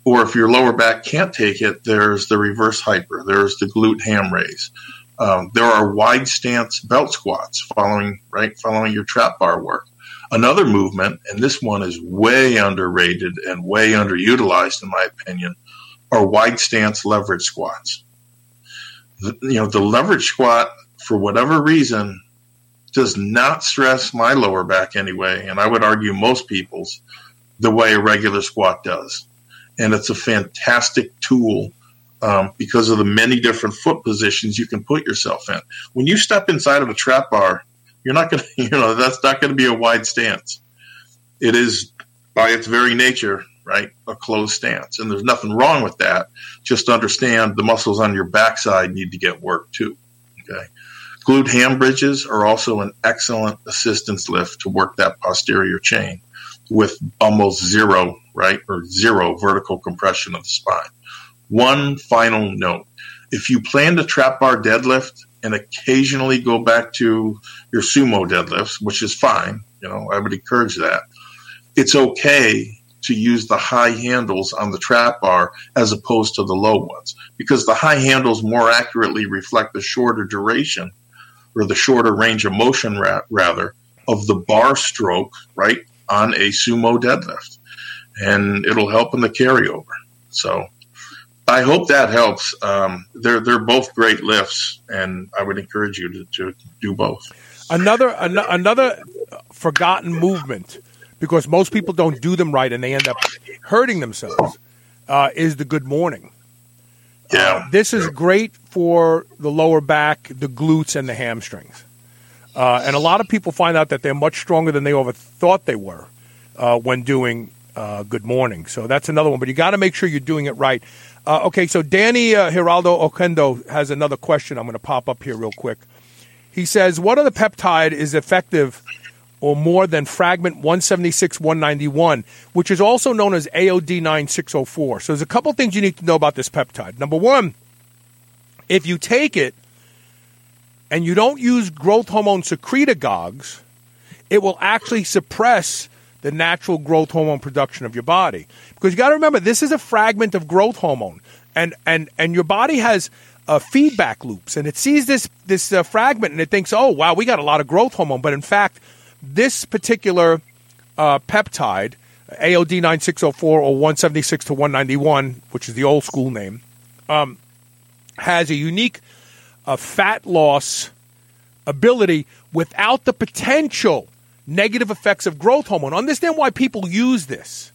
Or if your lower back can't take it, there's the reverse hyper, there's the glute ham raise. Um, there are wide stance belt squats following right following your trap bar work. Another movement, and this one is way underrated and way underutilized, in my opinion, are wide stance leverage squats. The, you know, the leverage squat, for whatever reason, does not stress my lower back anyway, and I would argue most people's the way a regular squat does. And it's a fantastic tool um, because of the many different foot positions you can put yourself in. When you step inside of a trap bar, you're not going to, you know, that's not going to be a wide stance. It is by its very nature, right, a closed stance. And there's nothing wrong with that. Just understand the muscles on your backside need to get worked too. Okay. Glute ham bridges are also an excellent assistance lift to work that posterior chain with almost zero, right, or zero vertical compression of the spine. One final note. If you plan to trap bar deadlift and occasionally go back to your sumo deadlifts, which is fine, you know, I would encourage that. It's okay to use the high handles on the trap bar as opposed to the low ones because the high handles more accurately reflect the shorter duration or the shorter range of motion ra- rather of the bar stroke, right, on a sumo deadlift. And it'll help in the carryover. So I hope that helps. Um, they're they're both great lifts, and I would encourage you to, to do both. Another an- another forgotten movement because most people don't do them right, and they end up hurting themselves. Uh, is the good morning. Yeah, uh, this is great for the lower back, the glutes, and the hamstrings. Uh, and a lot of people find out that they're much stronger than they ever thought they were uh, when doing uh, good morning. So that's another one. But you got to make sure you're doing it right. Uh, okay, so Danny uh, Hiraldo Okendo has another question. I'm going to pop up here real quick. He says, "What other peptide is effective or more than fragment 176 191, which is also known as AOD 9604?" So there's a couple things you need to know about this peptide. Number one, if you take it and you don't use growth hormone secretagogues, it will actually suppress the natural growth hormone production of your body. Because you got to remember, this is a fragment of growth hormone, and and and your body has uh, feedback loops, and it sees this this uh, fragment and it thinks, oh wow, we got a lot of growth hormone, but in fact, this particular uh, peptide, AOD nine six zero four or one seventy six to one ninety one, which is the old school name, um, has a unique uh, fat loss ability without the potential negative effects of growth hormone. Understand why people use this,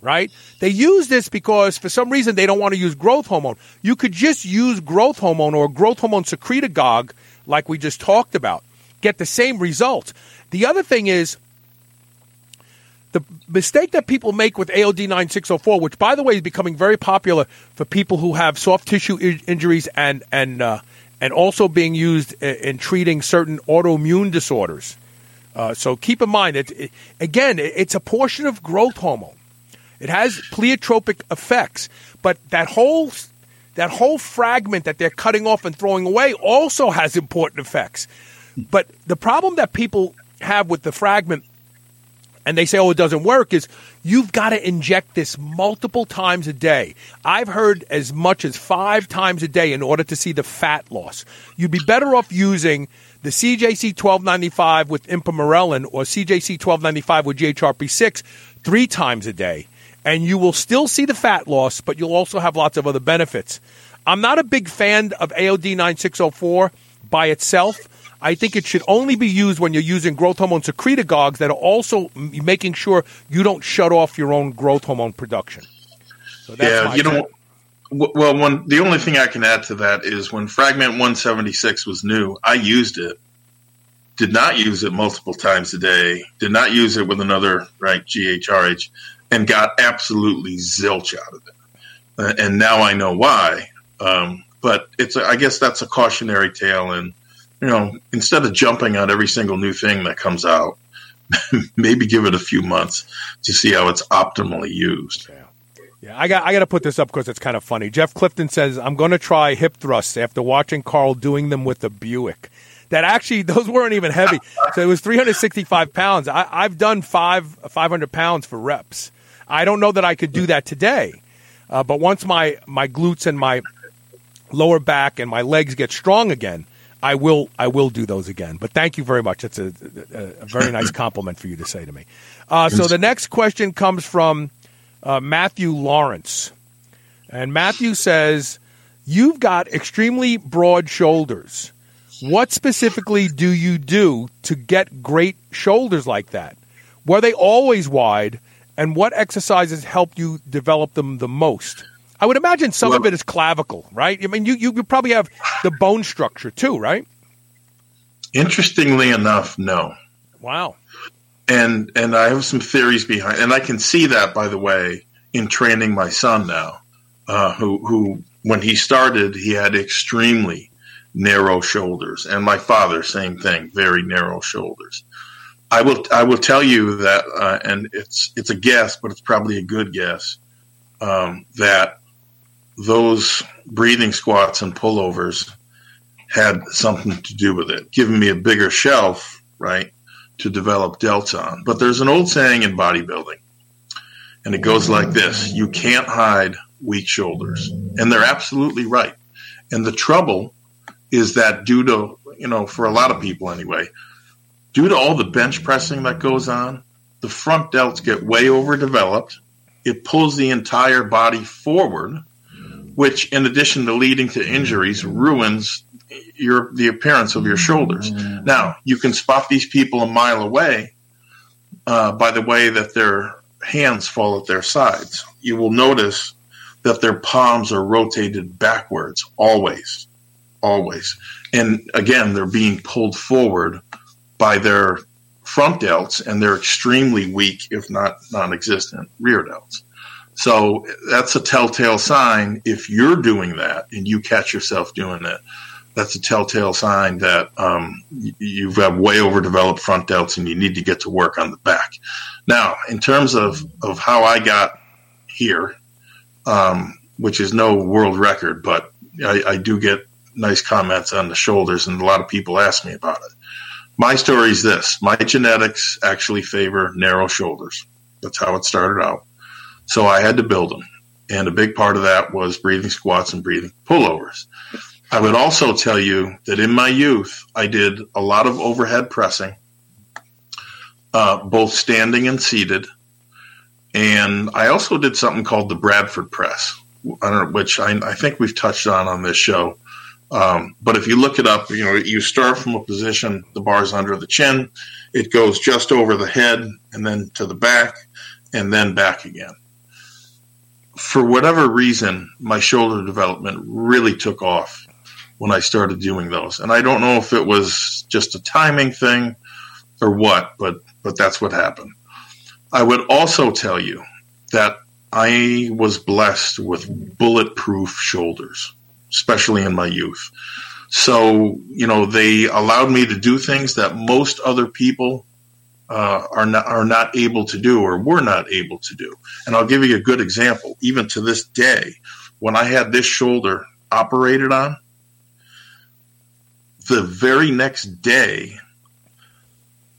right? They use this because for some reason they don't want to use growth hormone. You could just use growth hormone or growth hormone secretagogue, like we just talked about, get the same result. The other thing is, the mistake that people make with AOD 9604, which by the way is becoming very popular for people who have soft tissue I- injuries and and uh, and also being used in, in treating certain autoimmune disorders. Uh, so keep in mind, it, it, again, it, it's a portion of growth hormone. It has pleiotropic effects, but that whole that whole fragment that they're cutting off and throwing away also has important effects. But the problem that people have with the fragment, and they say, "Oh, it doesn't work," is you've got to inject this multiple times a day. I've heard as much as five times a day in order to see the fat loss. You'd be better off using the CJC 1295 with ipamorelin or CJC 1295 with GHRP6 three times a day, and you will still see the fat loss, but you'll also have lots of other benefits. I'm not a big fan of AOD 9604 by itself. I think it should only be used when you're using growth hormone secretagogues that are also making sure you don't shut off your own growth hormone production. So yeah, you know, well, one the only thing I can add to that is when Fragment 176 was new, I used it. Did not use it multiple times a day. Did not use it with another right GHRH, and got absolutely zilch out of it. Uh, and now I know why. Um, but it's a, I guess that's a cautionary tale, and you know instead of jumping on every single new thing that comes out, maybe give it a few months to see how it's optimally used. Yeah, I got I got to put this up because it's kind of funny. Jeff Clifton says I'm going to try hip thrusts after watching Carl doing them with the Buick. That actually those weren't even heavy, so it was 365 pounds. I, I've done five 500 pounds for reps. I don't know that I could do that today, uh, but once my my glutes and my lower back and my legs get strong again, I will I will do those again. But thank you very much. That's a, a, a very nice compliment for you to say to me. Uh, so the next question comes from uh, Matthew Lawrence, and Matthew says, "You've got extremely broad shoulders. What specifically do you do to get great shoulders like that? Were they always wide, and what exercises helped you develop them the most?" I would imagine some well, of it is clavicle, right? I mean, you, you probably have the bone structure too, right? Interestingly enough, no. Wow. And and I have some theories behind, and I can see that, by the way, in training my son now, uh, who who when he started, he had extremely narrow shoulders, and my father, same thing, very narrow shoulders. I will I will tell you that, uh, and it's it's a guess, but it's probably a good guess um, that those breathing squats and pullovers had something to do with it, giving me a bigger shelf, right, to develop delts on. But there's an old saying in bodybuilding, and it goes like this you can't hide weak shoulders. And they're absolutely right. And the trouble is that due to, you know, for a lot of people anyway, due to all the bench pressing that goes on, the front delts get way overdeveloped. It pulls the entire body forward which, in addition to leading to injuries, ruins your the appearance of your shoulders. Mm. Now, you can spot these people a mile away uh, by the way that their hands fall at their sides. You will notice that their palms are rotated backwards always, always. And again, they're being pulled forward by their front delts, and they're extremely weak, if not non-existent, rear delts. So that's a telltale sign if you're doing that and you catch yourself doing it. That's a telltale sign that um, you've got way overdeveloped front delts and you need to get to work on the back. Now, in terms of, of how I got here, um, which is no world record, but I, I do get nice comments on the shoulders, and a lot of people ask me about it. My story is this my genetics actually favor narrow shoulders. That's how it started out. So I had to build them. And a big part of that was breathing squats and breathing pullovers. I would also tell you that in my youth, I did a lot of overhead pressing, uh, both standing and seated. And I also did something called the Bradford press, which I, I, think we've touched on on this show. Um, but if you look it up, you know, you start from a position, the bar's under the chin, it goes just over the head and then to the back and then back again for whatever reason, my shoulder development really took off when I started doing those. And I don't know if it was just a timing thing or what, but but that's what happened. I would also tell you that I was blessed with bulletproof shoulders, especially in my youth. So, you know, they allowed me to do things that most other people uh, are not are not able to do or were not able to do. And I'll give you a good example. Even to this day, when I had this shoulder operated on, the very next day,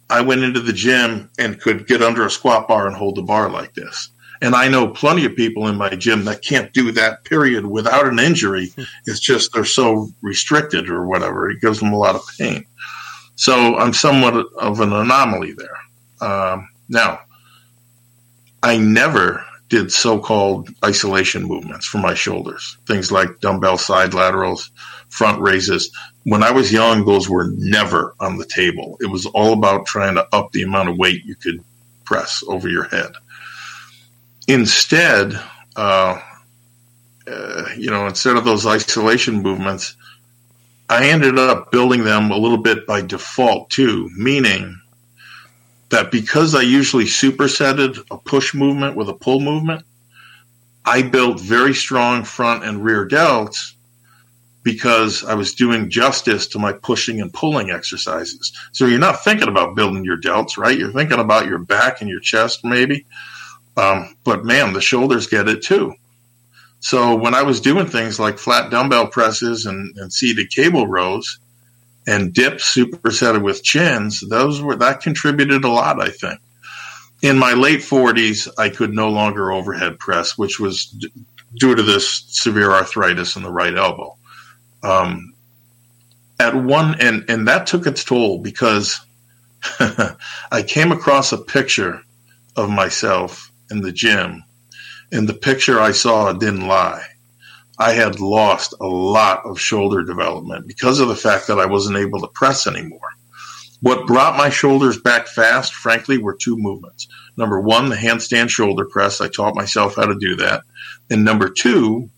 I went into the gym and could get under a squat bar and hold the bar like this. And I know plenty of people in my gym that can't do that period without an injury. It's just they're so restricted or whatever. It gives them a lot of pain. So I'm somewhat of an anomaly there. Um, now, I never did so-called isolation movements for my shoulders, things like dumbbell side laterals, front raises. When I was young, those were never on the table. It was all about trying to up the amount of weight you could press over your head. Instead, uh, uh, you know, instead of those isolation movements, I ended up building them a little bit by default too, meaning that because I usually supersetted a push movement with a pull movement, I built very strong front and rear delts because I was doing justice to my pushing and pulling exercises. So you're not thinking about building your delts, right? You're thinking about your back and your chest, maybe. Um, but man, the shoulders get it too. So when I was doing things like flat dumbbell presses and, and seated cable rows and dips supersetted with chins, those were that contributed a lot, I think. In my late 40s, I could no longer overhead press, which was d- due to this severe arthritis in the right elbow. Um, at one and and that took its toll because I came across a picture of myself in the gym, and the picture I saw didn't lie. I had lost a lot of shoulder development because of the fact that I wasn't able to press anymore. What brought my shoulders back fast, frankly, were two movements. Number one, the handstand shoulder press. I taught myself how to do that. And number two,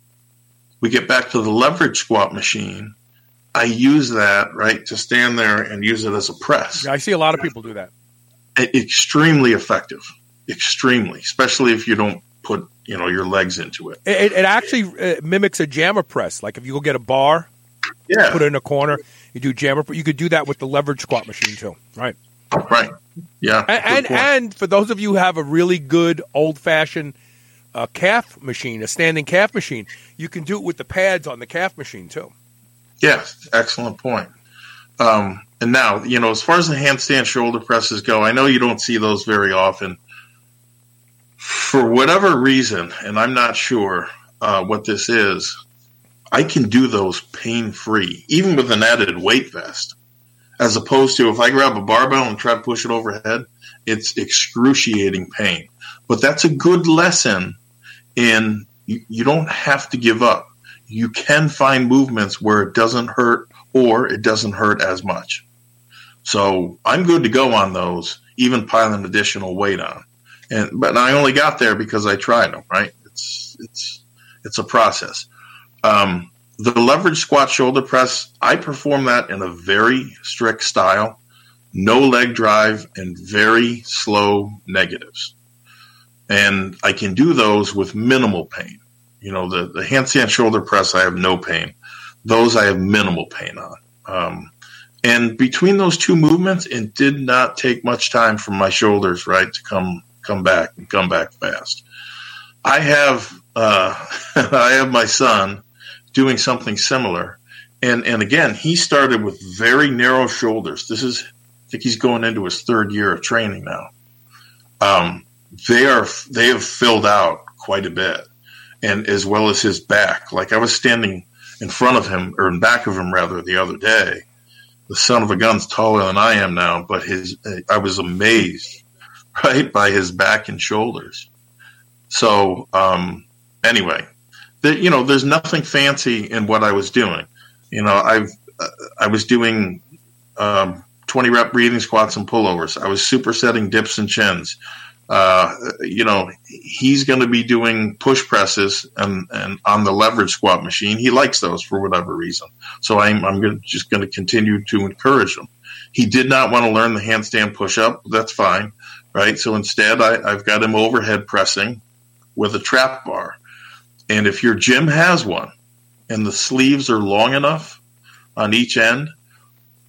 we get back to the leverage squat machine. I use that, right, to stand there and use it as a press. I see a lot of people do that. Extremely effective. Extremely, especially if you don't put you know your legs into it. It, it actually uh, mimics a jammer press. Like if you go get a bar, yeah, put it in a corner, you do jammer. You could do that with the leverage squat machine too, right? Right. Yeah. And and, and, for those of you who have a really good old fashioned uh, calf machine, a standing calf machine, you can do it with the pads on the calf machine too. Yes, excellent point. Um, and now, you know, as far as the handstand shoulder presses go, I know you don't see those very often for whatever reason, and I'm not sure uh, what this is, I can do those pain free, even with an added weight vest. As opposed to if I grab a barbell and try to push it overhead, it's excruciating pain. But that's a good lesson in you, you don't have to give up. You can find movements where it doesn't hurt or it doesn't hurt as much. So I'm good to go on those, even piling additional weight on and but I only got there because I tried them. Right? It's it's it's a process. Um, the leverage squat shoulder press, I perform that in a very strict style, no leg drive, and very slow negatives. And I can do those with minimal pain. You know, the, the handstand shoulder press, I have no pain. Those I have minimal pain on. Um, and between those two movements, it did not take much time for my shoulders, right, to come come back and come back fast. I have uh, I have my son doing something similar, and and again he started with very narrow shoulders. This is I think he's going into his third year of training now. Um, they are they have filled out quite a bit, and as well as his back. Like I was standing in front of him or in back of him rather the other day. The son of a gun's taller than I am now, but his I was amazed right by his back and shoulders. So um, anyway, the, you know, there's nothing fancy in what I was doing. You know, I've uh, I was doing um, 20 rep breathing squats and pullovers. I was supersetting dips and chins. Uh, you know, he's going to be doing push presses and, and on the leverage squat machine. He likes those for whatever reason. So I'm, I'm gonna, just going to continue to encourage him. He did not want to learn the handstand push up. That's fine right? So instead, I, I've got him overhead pressing with a trap bar. And if your gym has one and the sleeves are long enough on each end,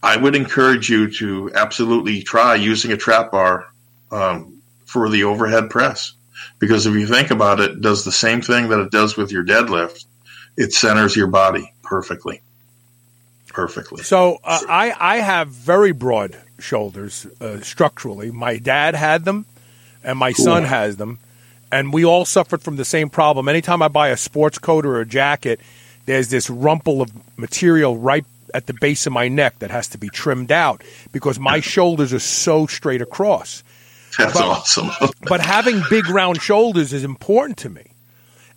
I would encourage you to absolutely try using a trap bar um, for the overhead press. Because if you think about it, it does the same thing that it does with your deadlift. It centers your body perfectly. Perfectly. So uh, I, I have very broad shoulders uh, structurally. My dad had them, and my cool. son has them, and we all suffered from the same problem. Anytime I buy a sports coat or a jacket, there's this rumple of material right at the base of my neck that has to be trimmed out because my shoulders are so straight across. That's but, awesome. but having big round shoulders is important to me.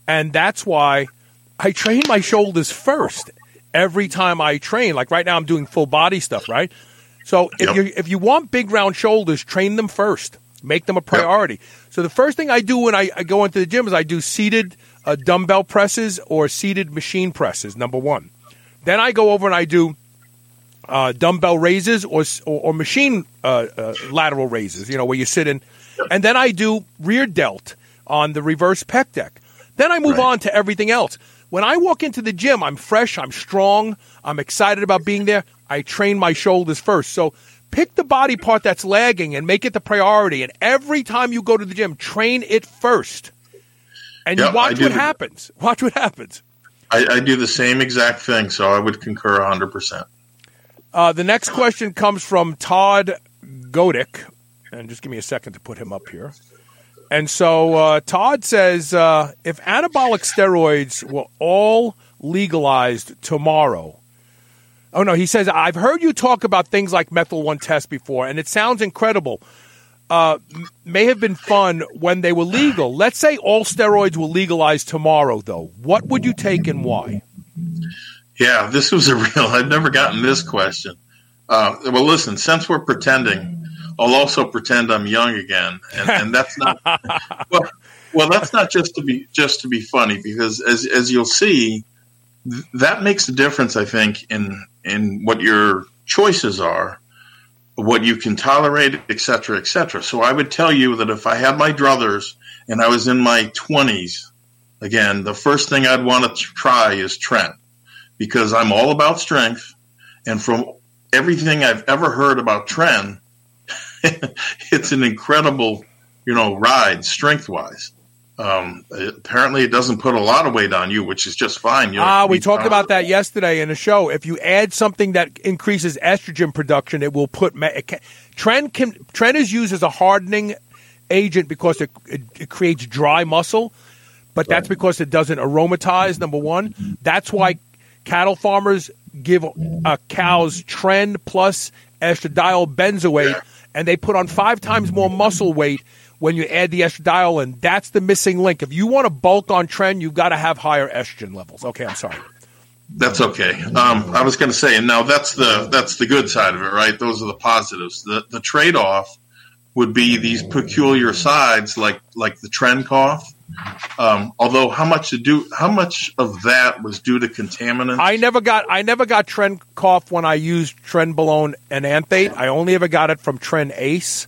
And that's why I train my shoulders first every time I train. Like right now I'm doing full body stuff, right? So if yep. you if you want big round shoulders, train them first. Make them a priority. Yep. So the first thing I do when I, I, go into the gym is I do seated uh, dumbbell presses or seated machine presses. Number one. Then I go over and I do uh, dumbbell raises or or, or machine uh, uh lateral raises. You know where you sit in, and then I do rear delt on the reverse pec deck. Then I move right. on to everything else. When I walk into the gym, I'm fresh, I'm strong, I'm excited about being there. I train my shoulders first. So pick the body part that's lagging and make it the priority. And every time you go to the gym, train it first. And yep, you watch what happens. Watch what happens. I, I, do the same exact thing, so I would concur 100%. Uh, the next question comes from Todd Godick. And just give me a second to put him up here. And so uh, Todd says uh, if anabolic steroids were all legalized tomorrow, Oh no, he says I've heard you talk about things like methyl one test before, and it sounds incredible. Uh, may have been fun when they were legal. Let's say all steroids were legalized tomorrow, though. What would you take and why? Yeah, this was a real. I've never gotten this question. Uh, well, listen, since we're pretending, I'll also pretend I'm young again, and, and that's not well. Well, that's not just to be just to be funny, because as as you'll see, th- that makes a difference. I think in in what your choices are, what you can tolerate, et cetera, et cetera. So I would tell you that if I had my druthers and I was in my twenties, again, the first thing I'd want to try is Tren because I'm all about strength. And from everything I've ever heard about Tren, it's an incredible, you know, ride strength wise. Um, apparently, it doesn't put a lot of weight on you, which is just fine. You know, Ah, we talked about that yesterday in the show. If you add something that increases estrogen production, it will put ma- it can, Tren can Tren is used as a hardening agent because it, it, it creates dry muscle, but that's because it doesn't aromatize. Number one, that's why cattle farmers give uh, cows Tren plus estradiol benzoate, and they put on five times more muscle weight when you add the estradiol in. That's the missing link. If you want to bulk on Tren, you've got to have higher estrogen levels. Okay, I'm sorry. That's okay. Um, I was going to say, and now that's the that's the good side of it, right? Those are the positives. The the trade off would be these peculiar sides, like like the Tren cough. Um, although, how much to do? How much of that was due to contaminants? I never got I never got Tren cough when I used Trenbolone Enanthate. I only ever got it from Tren Ace.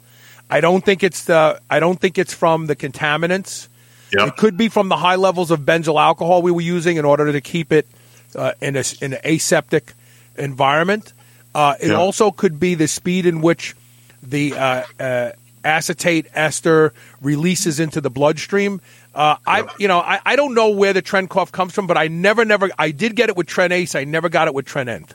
I don't think it's the I don't think it's from the contaminants. yeah. It could be from the high levels of benzyl alcohol we were using in order to keep it uh, in a in an aseptic environment. Uh, it Yeah. also could be the speed in which the uh, uh, acetate ester releases into the bloodstream. Uh, I, you know, I, I don't know where the Tren cough comes from, but I never, never, I did get it with Tren Ace. I never got it with Tren End.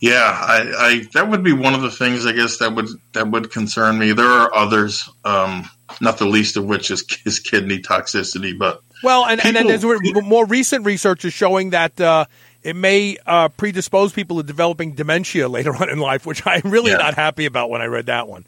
Yeah, I, I that would be one of the things I guess that would that would concern me. There are others, um, not the least of which is, is kidney toxicity. But Well, and, and then there's more recent research is showing that uh, it may uh, predispose people to developing dementia later on in life, which I'm really Yeah. not happy about when I read that one.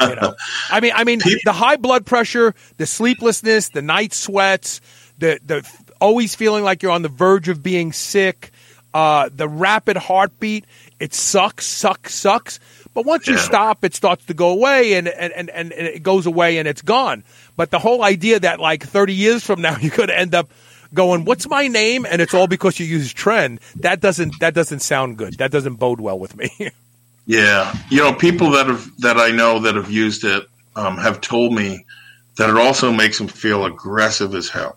You know, I mean, I mean, the high blood pressure, the sleeplessness, the night sweats, the the always feeling like you're on the verge of being sick, uh, the rapid heartbeat. It sucks, sucks, sucks. But once you stop, it starts to go away, and, and, and, and it goes away, and it's gone. But the whole idea that like 30 years from now you could end up going, "What's my name?" and it's all because you use Tren. That doesn't that doesn't sound good. That doesn't bode well with me. Yeah, you know, people that have that I know that have used it um, have told me that it also makes them feel aggressive as hell.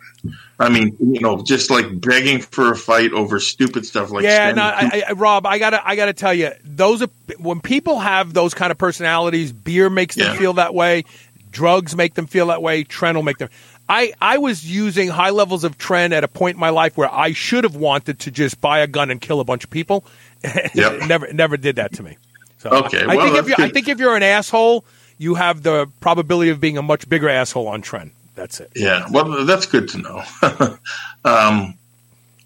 I mean, you know, just like begging for a fight over stupid stuff like yeah, no, I, I, Rob, I gotta, I gotta tell you, those are when people have those kind of personalities. Beer makes them Yeah. feel that way. Drugs make them feel that way. Tren will make them. I, I was using high levels of Tren at a point in my life where I should have wanted to just buy a gun and kill a bunch of people. Yep. never, never did that to me. So Okay, I well, think if you, I think if you're an asshole, you have the probability of being a much bigger asshole on Tren. That's it. Yeah, well, that's good to know. um,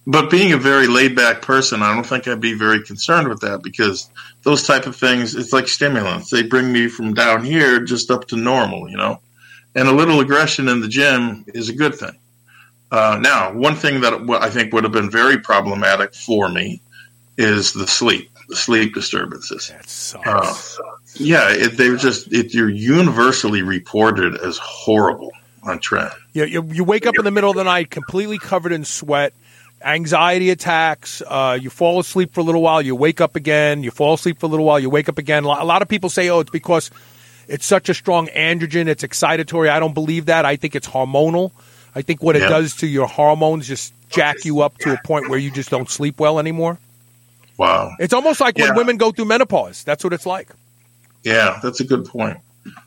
but being a very laid back person, I don't think I'd be very concerned with that because those type of things, it's like stimulants. They bring me from down here just up to normal, you know. And a little aggression in the gym is a good thing. Uh, now, one thing that I think would have been very problematic for me is the sleep, the sleep disturbances. That sucks. Uh, yeah, it, they were just it, you're universally reported as horrible on Tren. You, you, you wake up in the middle of the night completely covered in sweat, anxiety attacks. Uh, you fall asleep for a little while, you wake up again. You fall asleep for a little while, you wake up again. A lot of people say, "Oh, it's because it's such a strong androgen, it's excitatory." I don't believe that. I think it's hormonal. I think what it Yeah. does to your hormones just jack you up to a point where you just don't sleep well anymore. Wow. It's almost like when women go through menopause. That's what it's like. Yeah, that's a good point.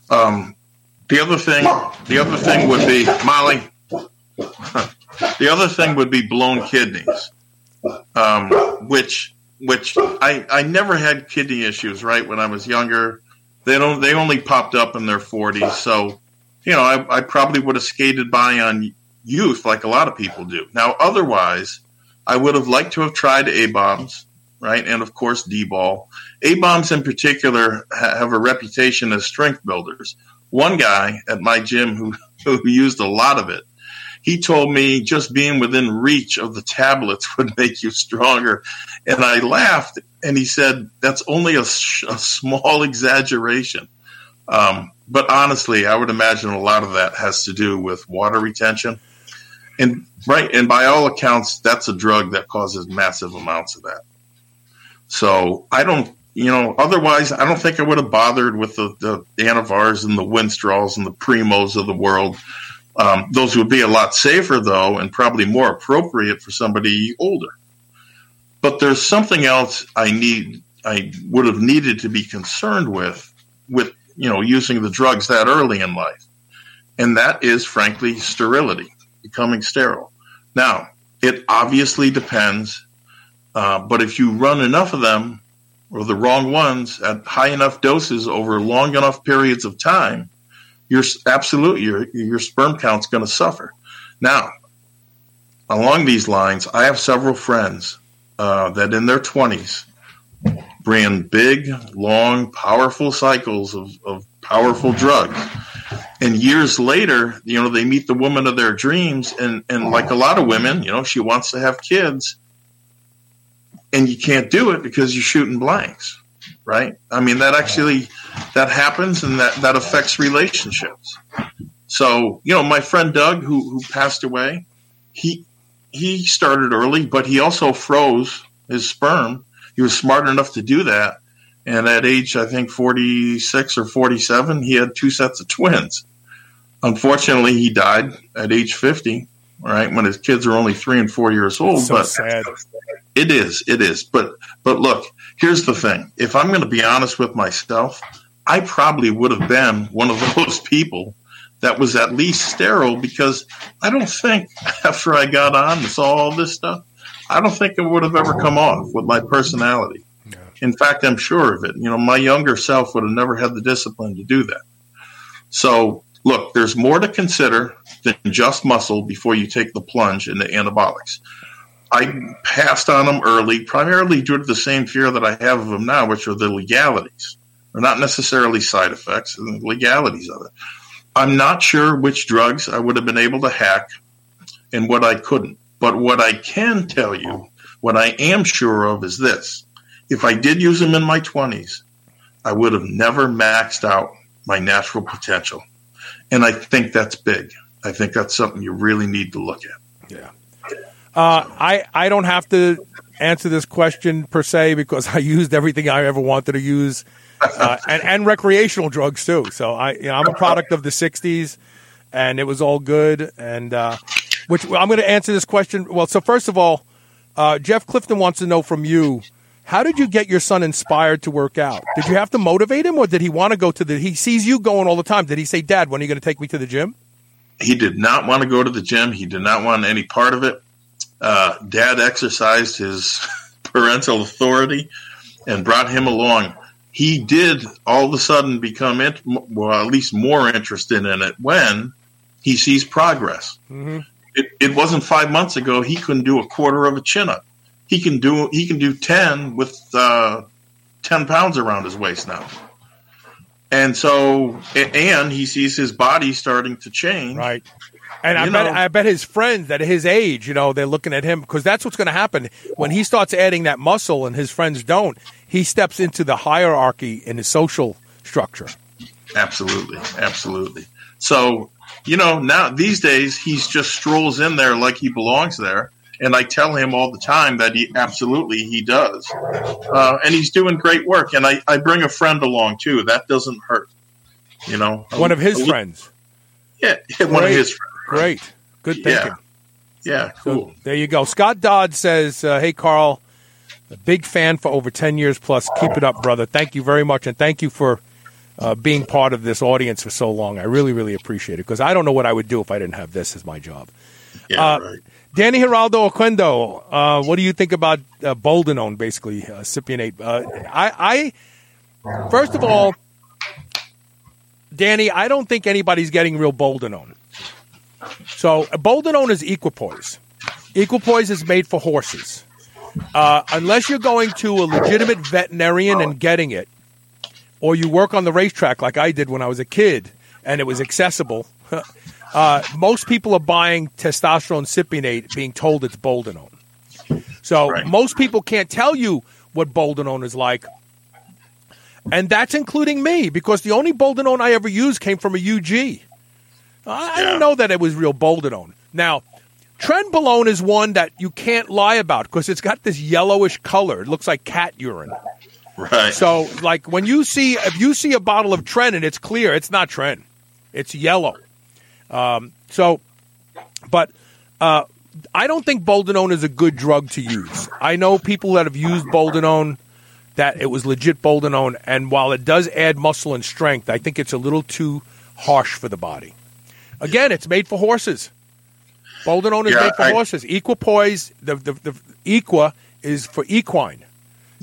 Um, the other thing, the other thing would be Molly. the other thing would be blown kidneys, um, which which I I never had kidney issues. Right when I was younger, they don't they only popped up in their forties. So you know, I, I probably would have skated by on youth like a lot of people do. Now, otherwise, I would have liked to have tried A bombs. right? And of course, D ball. A-bombs in particular have a reputation as strength builders. One guy at my gym who, who used a lot of it, he told me just being within reach of the tablets would make you stronger. And I laughed and he said, that's only a, sh- a small exaggeration. Um, but honestly, I would imagine a lot of that has to do with water retention. And right, and by all accounts, that's a drug that causes massive amounts of that. So I don't, you know, otherwise, I don't think I would have bothered with the, the Anavars and the Winstrols and the Primos of the world. Um, those would be a lot safer, though, and probably more appropriate for somebody older. But there's something else I need, I would have needed to be concerned with, with you know, using the drugs that early in life, and that is, frankly, sterility, becoming sterile. Now, it obviously depends, uh, but if you run enough of them or the wrong ones at high enough doses over long enough periods of time, you're absolutely your your sperm count's going to suffer. Now, along these lines, I have several friends uh, that in their twenties ran big, long, powerful cycles of, of powerful drugs. And years later, you know, they meet the woman of their dreams, and and like a lot of women, you know, she wants to have kids, and you can't do it because you're shooting blanks, right? I mean, that actually that happens, and that that affects relationships. So, you know, my friend Doug, who who passed away, he he started early, but he also froze his sperm. He was smart enough to do that, and at age, I think, 46 or 47, he had two sets of twins. Unfortunately, he died at age 50, right, when his kids are only three and four years old. So but sad. It is, it is. But but look, here's the thing. If I'm going to be honest with myself, I probably would have been one of those people that was at least sterile because I don't think after I got on and saw all this stuff, I don't think it would have ever come off with my personality. In fact, I'm sure of it. You know, my younger self would have never had the discipline to do that. So, look, there's more to consider than just muscle before you take the plunge into anabolics. I passed on them early, primarily due to the same fear that I have of them now, which are the legalities. They're not necessarily side effects, and the legalities of it. I'm not sure which drugs I would have been able to hack and what I couldn't. But what I can tell you, what I am sure of is this if I did use them in my 20s, I would have never maxed out my natural potential. And I think that's big. I think that's something you really need to look at. Yeah. Uh, I I don't have to answer this question per se because I used everything I ever wanted to use, uh, and and recreational drugs too. So I you know, I'm a product of the '60s, and it was all good. And uh, which I'm going to answer this question. Well, so first of all, uh, Jeff Clifton wants to know from you. How did you get your son inspired to work out? Did you have to motivate him, or did he want to go to the? He sees you going all the time. Did he say, "Dad, when are you going to take me to the gym?" He did not want to go to the gym. He did not want any part of it. Uh, Dad exercised his parental authority and brought him along. He did all of a sudden become, int- well, at least more interested in it when he sees progress. Mm-hmm. It, it wasn't five months ago. He couldn't do a quarter of a chin up. He can do he can do ten with uh, ten pounds around his waist now. And so, and he sees his body starting to change. Right. And I bet know- I bet his friends at his age, you know, they're looking at him because that's what's going to happen when he starts adding that muscle and his friends don't. He steps into the hierarchy in the social structure. Absolutely, absolutely. So, you know, now these days he's just strolls in there like he belongs there, and I tell him all the time that he absolutely he does, uh, and he's doing great work. And I, I bring a friend along too. That doesn't hurt, you know. One of his A- friends. yeah, one of Great. his friends. Great. Good thinking. Yeah, cool. There you go. Scott Dodd says, uh, "Hey Carl, a big fan for over ten years plus. Keep it up, brother. Thank you very much, and thank you for uh, being part of this audience for so long. I really, really appreciate it because I don't know what I would do if I didn't have this as my job." Yeah, Uh, right. Danny Geraldo Oquendo, uh, what do you think about uh, Boldenone, basically, uh, Cypionate? Uh, I, I, first of all, Danny, I don't think anybody's getting real Boldenone. So, Boldenone is equipoise. Equipoise is made for horses. Uh, unless you're going to a legitimate veterinarian and getting it, or you work on the racetrack like I did when I was a kid and it was accessible, uh, most people are buying testosterone cypionate being told it's boldenone. So Right. most people can't tell you what boldenone is like. And that's including me because the only boldenone I ever used came from a UG. I, I Yeah. don't know that it was real boldenone. Now, trenbolone is one that you can't lie about because it's got this yellowish color. It looks like cat urine. Right. So, like when you see if you see a bottle of Tren and it's clear, it's not Tren, it's yellow. Um, so, but uh, I don't think Boldenone is a good drug to use. I know people that have used Boldenone that it was legit Boldenone, and while it does add muscle and strength, I think it's a little too harsh for the body. Again, it's made for horses. Boldenone is Yeah, made for I- horses. Equipoise, the, the the Equa is for equine.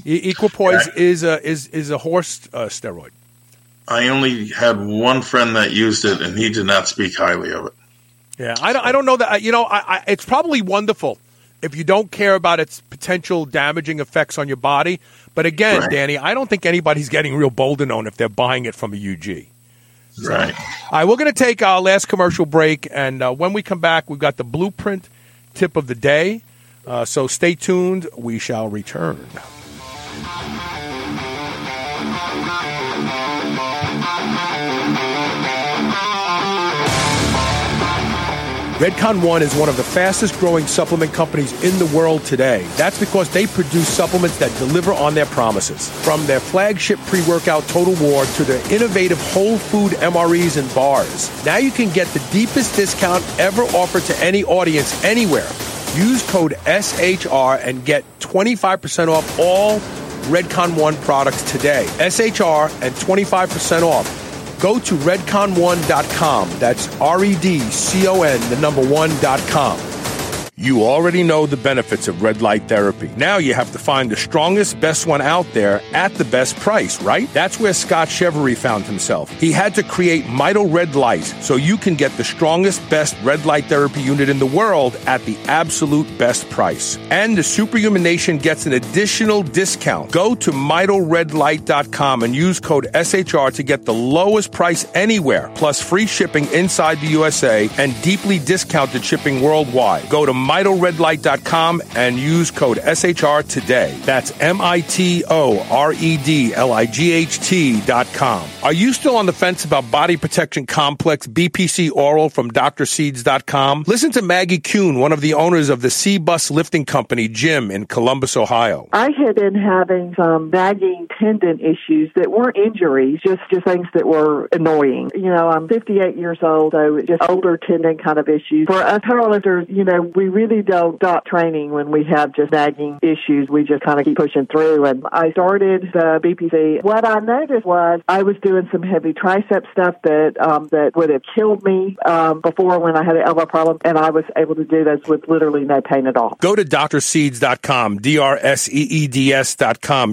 E- Equipoise Yeah. is a is is a horse uh, steroid. I only had one friend that used it, and he did not speak highly of it. Yeah, I don't, I don't know that. You know, I, I, it's probably wonderful if you don't care about its potential damaging effects on your body. But again, Right. Danny, I don't think anybody's getting real Boldenone if they're buying it from a UG. Right. All right, we're going to take our last commercial break, and uh, when we come back, we've got the blueprint tip of the day. Uh, so stay tuned. We shall return. Redcon One is one of the fastest growing supplement companies in the world today. That's because they produce supplements that deliver on their promises. From their flagship pre workout Total War to their innovative whole food MREs and bars. Now you can get the deepest discount ever offered to any audience anywhere. Use code SHR and get 25% off all Redcon One products today. SHR and 25% off. Go to redcon1.com. That's R E D C O N, the number one.com. You already know the benefits of red light therapy. Now you have to find the strongest, best one out there at the best price, right? That's where Scott Chevery found himself. He had to create Mito Red Light so you can get the strongest, best red light therapy unit in the world at the absolute best price. And the Superhuman Nation gets an additional discount. Go to MitoRedLight.com and use code SHR to get the lowest price anywhere, plus free shipping inside the USA and deeply discounted shipping worldwide. Go to MitoRedLight.com and use code SHR today. That's M I T O R E D L I G H T.com. Are you still on the fence about body protection complex BPC oral from drseeds.com? Listen to Maggie Kuhn, one of the owners of the C Bus Lifting Company gym in Columbus, Ohio. I had been having some nagging tendon issues that weren't injuries, just just things that were annoying. You know, I'm 58 years old, so just older tendon kind of issues. For us powerlifters, you know, we really don't stop training when we have just nagging issues. We just kind of keep pushing through. And I started the BPC. What I noticed was I was doing some heavy tricep stuff that um, that would have killed me um, before when I had an elbow problem, and I was able to do those with literally no pain at all. Go to drseeds.com, D-R-S-E-E-D-S.com.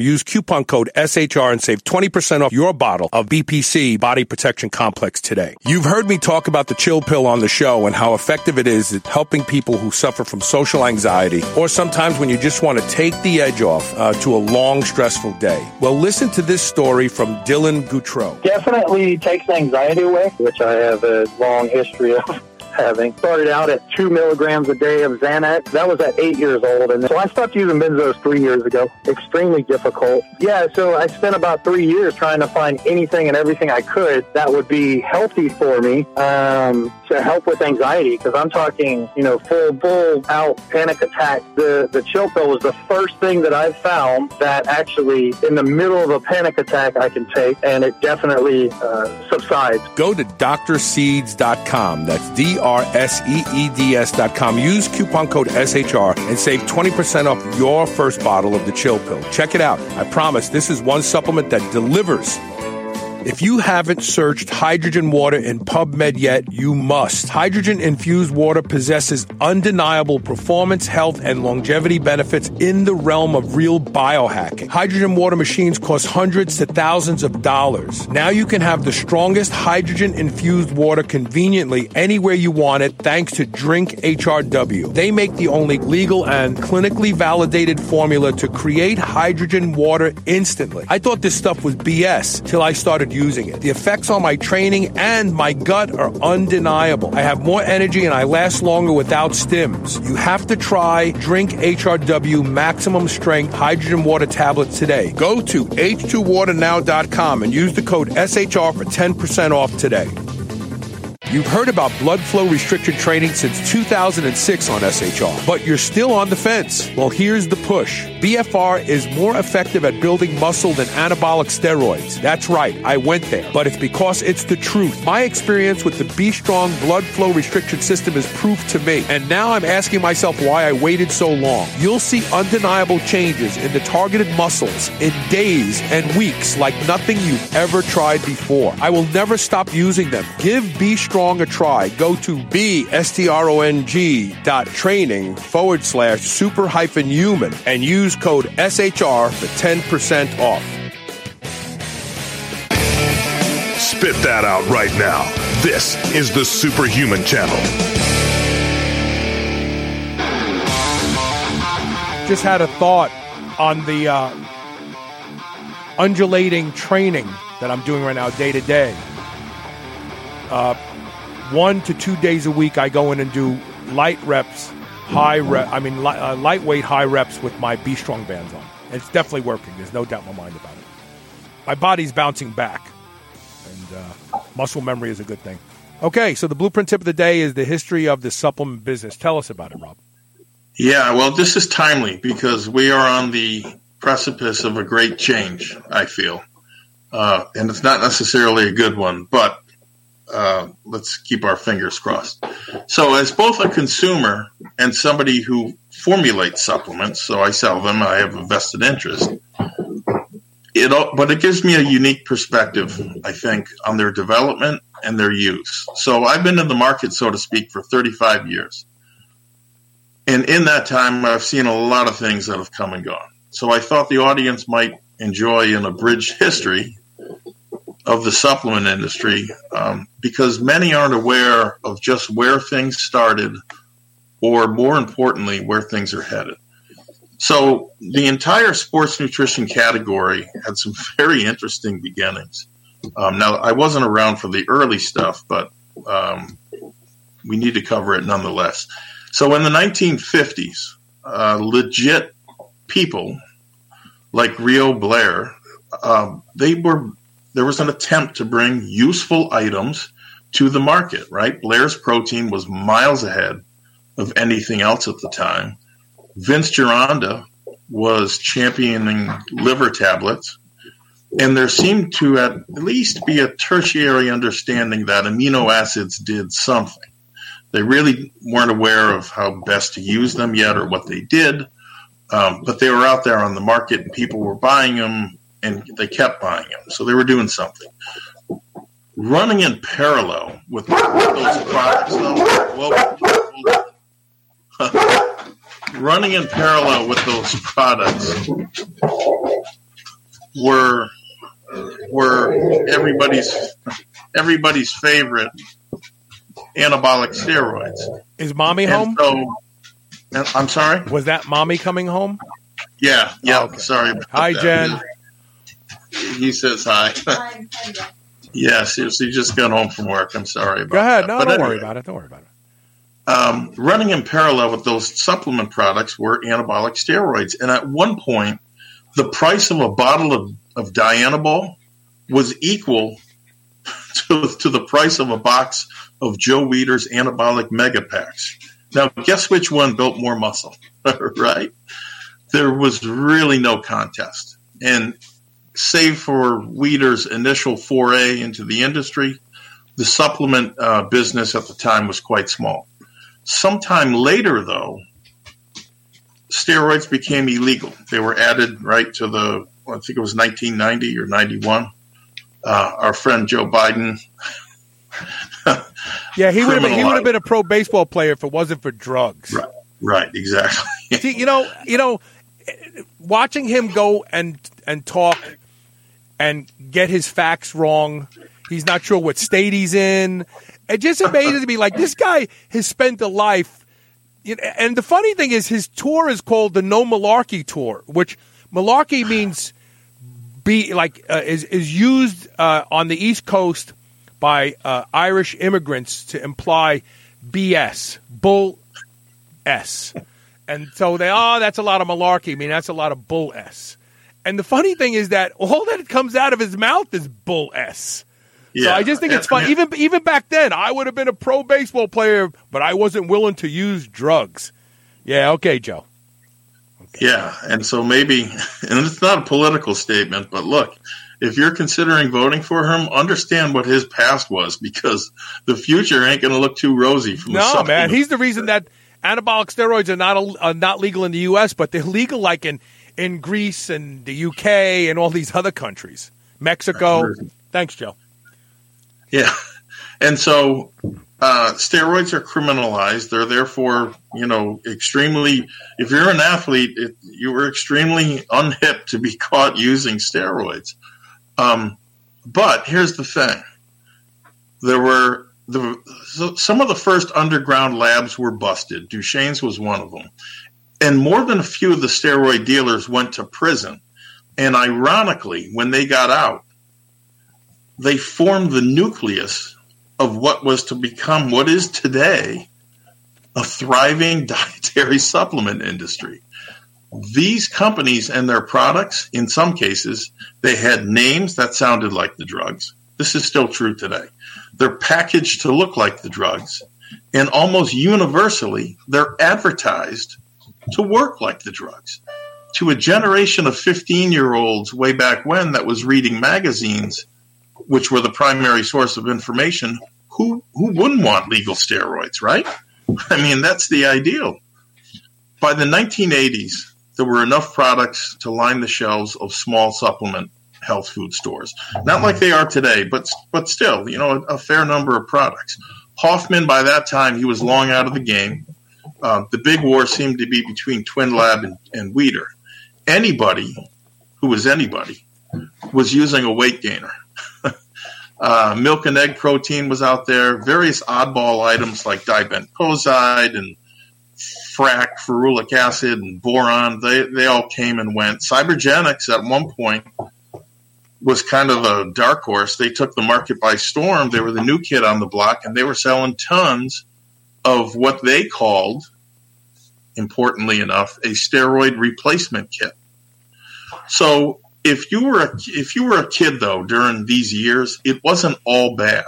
Use coupon code SHR and save 20% off your bottle of BPC Body Protection Complex today. You've heard me talk about the chill pill on the show and how effective it is at helping people who suffer from social anxiety or sometimes when you just want to take the edge off uh, to a long, stressful day. Well, listen to this story from Dylan Goutreau. definitely takes anxiety away, which I have a long history of having. Started out at two milligrams a day of Xanax. That was at eight years old. And so I stopped using benzos three years ago. Extremely difficult. Yeah, so I spent about three years trying to find anything and everything I could that would be healthy for me um, to help with anxiety. Because I'm talking, you know, full, full out panic attack. The, the chill pill was the first thing that I've found that actually, in the middle of a panic attack, I can take, and it definitely uh, subsides. Go to drseeds.com. That's D R S E E D S.com. Use coupon code SHR and save 20% off your first bottle of the chill pill. Check it out. I promise this is one supplement that delivers If you haven't searched hydrogen water in PubMed yet, you must. Hydrogen infused water possesses undeniable performance, health, and longevity benefits in the realm of real biohacking. Hydrogen water machines cost hundreds to thousands of dollars. Now you can have the strongest hydrogen infused water conveniently anywhere you want it thanks to Drink HRW. They make the only legal and clinically validated formula to create hydrogen water instantly. I thought this stuff was BS till I started using it. The effects on my training and my gut are undeniable. I have more energy and I last longer without stims. You have to try Drink HRW Maximum Strength Hydrogen Water Tablets today. Go to h2waternow.com and use the code SHR for 10% off today. You've heard about blood flow restriction training since 2006 on SHR, but you're still on the fence. Well, here's the push. BFR is more effective at building muscle than anabolic steroids. That's right, I went there, but it's because it's the truth. My experience with the B Strong blood flow restriction system is proof to me, and now I'm asking myself why I waited so long. You'll see undeniable changes in the targeted muscles in days and weeks like nothing you've ever tried before. I will never stop using them. Give B Strong a try. Go to B-S-T-R-O-N-G dot training forward slash super hyphen human and use code SHR for 10% off. Spit that out right now. This is the Superhuman Channel. Just had a thought on the uh, undulating training that I'm doing right now, day to day. Uh, one to two days a week, I go in and do light reps, high rep. I mean, li- uh, lightweight high reps with my B Strong bands on. It's definitely working. There's no doubt in my mind about it. My body's bouncing back, and uh, muscle memory is a good thing. Okay, so the blueprint tip of the day is the history of the supplement business. Tell us about it, Rob. Yeah, well, this is timely because we are on the precipice of a great change, I feel. Uh, and it's not necessarily a good one, but uh, let's keep our fingers crossed. So, as both a consumer and somebody who formulates supplements, so I sell them, I have a vested interest. It, but it gives me a unique perspective, I think, on their development and their use. So, I've been in the market, so to speak, for 35 years. And in that time, I've seen a lot of things that have come and gone. So, I thought the audience might enjoy an abridged history of the supplement industry um, because many aren't aware of just where things started or more importantly where things are headed. So the entire sports nutrition category had some very interesting beginnings. Um, now i wasn't around for the early stuff but um, we need to cover it nonetheless. So in the 1950s uh, legit people like Rheo Blair um, they were there was an attempt to bring useful items to the market, right? Blair's protein was miles ahead of anything else at the time. Vince Gironda was championing liver tablets. And there seemed to at least be a tertiary understanding that amino acids did something. They really weren't aware of how best to use them yet or what they did, um, but they were out there on the market and people were buying them and they kept buying them. So they were doing something. Running in parallel with those products, though, well, running in parallel with those products were were everybody's everybody's favorite anabolic steroids. Is mommy home? So, I'm sorry. Was that mommy coming home? Yeah, yeah. Oh, okay. Sorry. Hi, that. Jen. He says hi. yes, he, he just got home from work. I'm sorry. About Go ahead. That. No, but don't anyway, worry about it. Don't worry about it. Um, running in parallel with those supplement products were anabolic steroids, and at one point, the price of a bottle of, of Dianabol was equal to, to the price of a box of Joe Weider's anabolic mega packs. Now, guess which one built more muscle, right? There was really no contest. And save for Weider's initial foray into the industry, the supplement uh, business at the time was quite small. Sometime later, though, steroids became illegal. They were added right to the, I think it was 1990 or 91. uh, our friend Joe Biden. yeah, he would have he would have been a pro baseball player if it wasn't for drugs. Right, right, exactly. See, you know, you know, watching him go and and talk and get his facts wrong. He's not sure what state he's in. It just amazes me. Like this guy has spent a life. And the funny thing is, his tour is called the No Malarkey Tour, which malarkey means be like uh, is is used uh, on the East Coast by uh, Irish immigrants to imply BS, bull s, and so they oh that's a lot of malarkey. I mean that's a lot of bull s. And the funny thing is that all that comes out of his mouth is bull s. Yeah. So I just think it's fun. Even even back then, I would have been a pro baseball player, but I wasn't willing to use drugs. Yeah, okay, Joe. Okay. Yeah, and so maybe, and it's not a political statement, but look, if you're considering voting for him, understand what his past was because the future ain't going to look too rosy. From no, man, he's the reason that anabolic steroids are not are not legal in the U.S., but they're legal like in in Greece and the UK and all these other countries, Mexico. Thanks, Joe. Yeah. And so uh, steroids are criminalized. They're therefore, you know, extremely, if you're an athlete, it, you were extremely unhip to be caught using steroids. Um, but here's the thing there were the, so some of the first underground labs were busted. Duchaine's was one of them. And more than a few of the steroid dealers went to prison. And ironically, when they got out, they formed the nucleus of what was to become what is today a thriving dietary supplement industry. These companies and their products, in some cases, they had names that sounded like the drugs. This is still true today. They're packaged to look like the drugs, and almost universally, they're advertised to work like the drugs. To a generation of 15 year olds way back when that was reading magazines, which were the primary source of information, who, who wouldn't want legal steroids, right? I mean, that's the ideal. By the 1980s, there were enough products to line the shelves of small supplement health food stores. Not like they are today, but but still, you know, a, a fair number of products. Hoffman, by that time, he was long out of the game. Uh, the big war seemed to be between Twinlab and, and Weider. Anybody who was anybody was using a weight gainer. Uh, milk and egg protein was out there. Various oddball items like dibencozide and frac, ferulic acid, and boron. They they all came and went. Cybergenics at one point was kind of a dark horse. They took the market by storm. They were the new kid on the block, and they were selling tons of what they called, importantly enough, a steroid replacement kit. So if you were a, if you were a kid though during these years, it wasn't all bad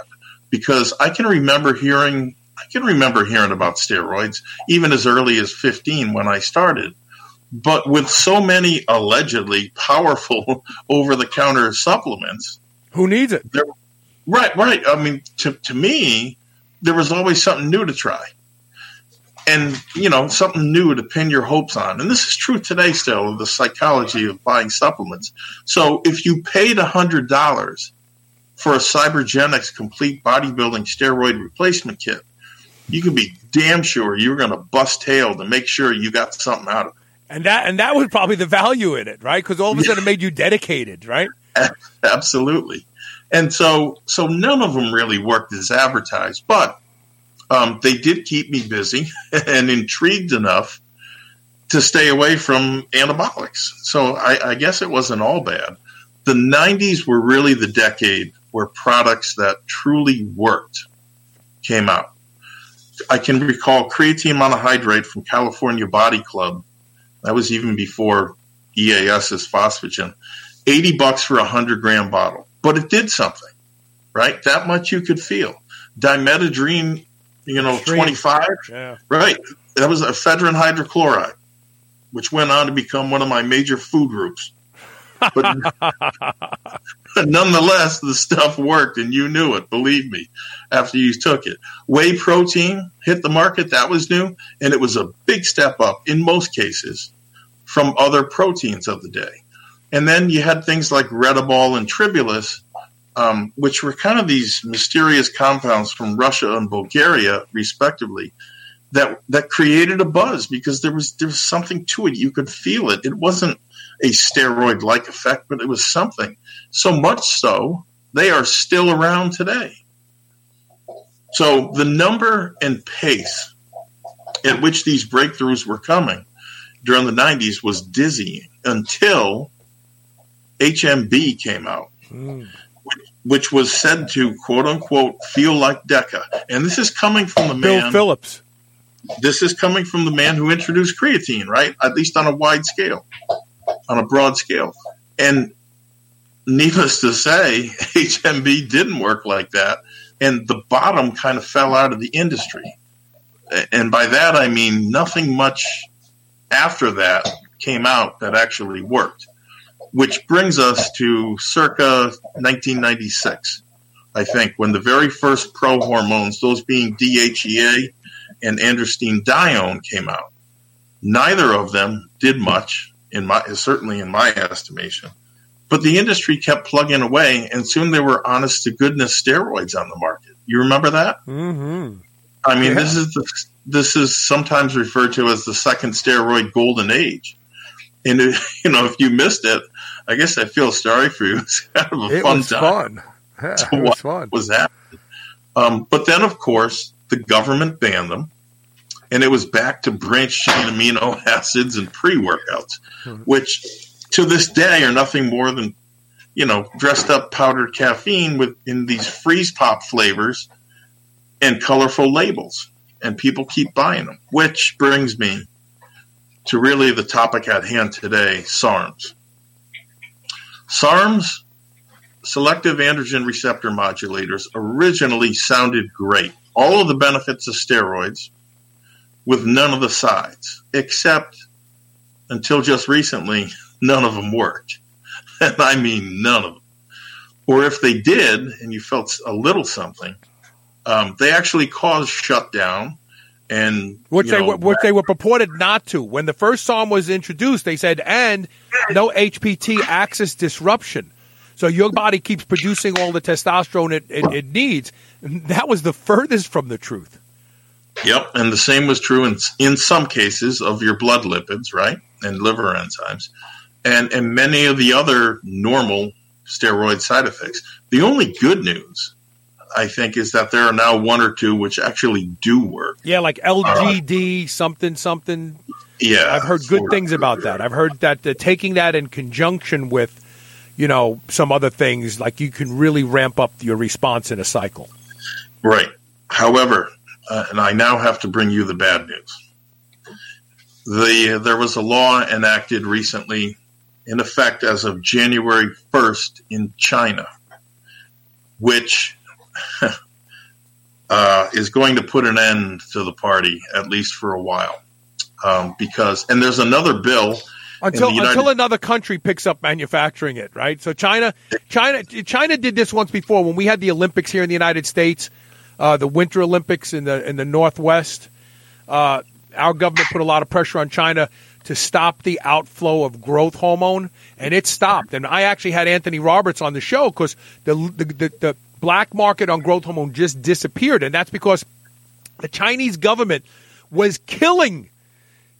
because I can remember hearing I can remember hearing about steroids even as early as 15 when I started. But with so many allegedly powerful over the counter supplements, who needs it? Right, right. I mean, to, to me, there was always something new to try. And you know something new to pin your hopes on. And this is true today still of the psychology of buying supplements. So if you paid a hundred dollars for a cybergenics complete bodybuilding steroid replacement kit you can be damn sure you're going to bust tail to make sure you got something out of it. And that and that was probably the value in it right? Because all of a sudden it made you dedicated right absolutely and so so none of them really worked as advertised but um, they did keep me busy and intrigued enough to stay away from anabolics. So I, I, guess it wasn't all bad. The 90s were really the decade where products that truly worked came out. I can recall creatine monohydrate from California Body Club. That was even before EAS's phosphagen. 80 bucks for a 100 gram bottle. But it did something, right? That much you could feel. Dymetadrine you know, 25. Yeah. Right. That was ephedrine hydrochloride, which went on to become one of my major food groups. But nonetheless, the stuff worked and you knew it, believe me, after you took it. Whey protein hit the market, that was new, and it was a big step up in most cases from other proteins of the day. And then you had things like Retabol and Tribulus um, which were kind of these mysterious compounds from Russia and Bulgaria, respectively, that that created a buzz because there was there was something to it. You could feel it. It wasn't a steroid like effect, but it was something. So much so they are still around today. So the number and pace at which these breakthroughs were coming during the 90s was dizzying until HMB came out, mm. which, which, was said to quote unquote feel like Deca. And this is coming from the Bill man. Phillips. This is coming from the man who introduced creatine, right? At least on a wide scale, on a broad scale. And needless to say, HMB didn't work like that. And the bottom kind of fell out of the industry. And by that, I mean nothing much after that came out that actually worked, which brings us to circa 1996, I think, when the very first pro hormones, those being DHEA and androstenedione, came out. Neither of them did much, in my certainly in my estimation. But the industry kept plugging away, and soon there were honest to goodness steroids on the market. You remember that? Mm-hmm. I mean, yeah. this is the, this is sometimes referred to as the second steroid golden age. And you know, if you missed it, I guess I feel sorry for you. It's kind of a it fun was time. Fun. Yeah, so it was fun. Was happening? Um, but then, of course, the government banned them, and it was back to branched chain amino acids and pre workouts, hmm. which to this day are nothing more than you know dressed up powdered caffeine with in these freeze pop flavors and colorful labels and people keep buying them which brings me to really the topic at hand today sarms sarms selective androgen receptor modulators originally sounded great all of the benefits of steroids with none of the sides except until just recently none of them worked. And I mean none of them. Or if they did, and you felt a little something, um, they actually caused shutdown. And which they know, which they were purported not to. When the first SARM was introduced, they said, and no HPT axis disruption. So your body keeps producing all the testosterone it, it, it needs. And that was the furthest from the truth. Yep, and the same was true in in some cases of your blood lipids, right, and liver enzymes and and many of the other normal steroid side effects. The only good news, I think, is that there are now one or two which actually do work. Yeah, like LGD uh, something something. Yeah, I've heard good things about that. I've heard that uh, taking that in conjunction with, you know, some other things, like you can really ramp up your response in a cycle. Right. However, uh, and I now have to bring you the bad news. The there was a law enacted recently in effect as of January 1st in China, which uh, is going to put an end to the party, at least for a while. Um, because, and there's another bill. Until, United- until another country picks up manufacturing it, right? So China, China, China did this once before when we had the Olympics here in the United States, uh, the Winter Olympics in the in the Northwest. Uh, our government put a lot of pressure on China to stop the outflow of growth hormone, and it stopped. And I actually had Anthony Roberts on the show because the, the, the, the black market on growth hormone just disappeared, and that's because the Chinese government was killing,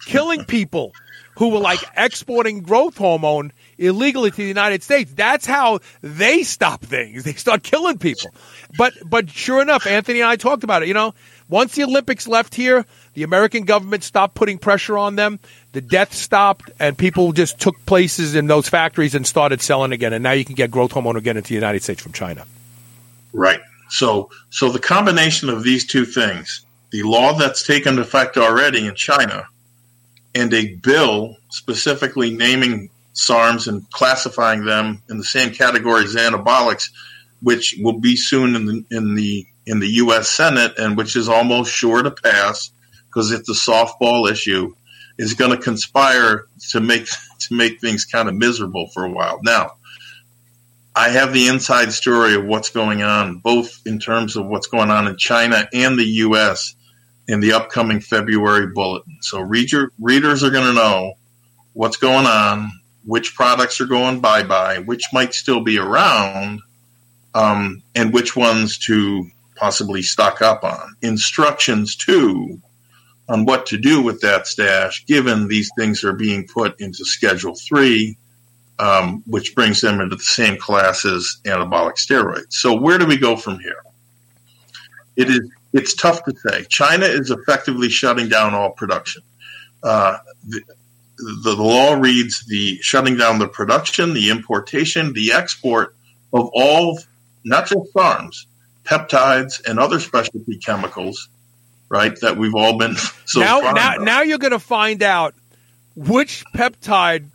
killing people who were like exporting growth hormone illegally to the United States. That's how they stop things. They start killing people. But but sure enough, Anthony and I talked about it. You know, once the Olympics left here, the American government stopped putting pressure on them. The death stopped, and people just took places in those factories and started selling again. And now you can get growth hormone again into the United States from China. Right. So, so the combination of these two things, the law that's taken effect already in China, and a bill specifically naming SARMs and classifying them in the same category as anabolics, which will be soon in the in the in the U.S. Senate, and which is almost sure to pass because it's a softball issue, is going to conspire to make to make things kind of miserable for a while. Now, I have the inside story of what's going on, both in terms of what's going on in China and the U.S. in the upcoming February bulletin. So reader, readers are going to know what's going on, which products are going bye bye, which might still be around, um, and which ones to possibly stock up on. Instructions, too, on what to do with that stash, given these things are being put into Schedule 3, um, which brings them into the same class as anabolic steroids. So, where do we go from here? It is it's tough to say. China is effectively shutting down all production. Uh, the, the, the law reads the shutting down the production, the importation, the export of all, not just SARMs, peptides and other specialty chemicals, right? That we've all been so now. Now, now you're going to find out which peptide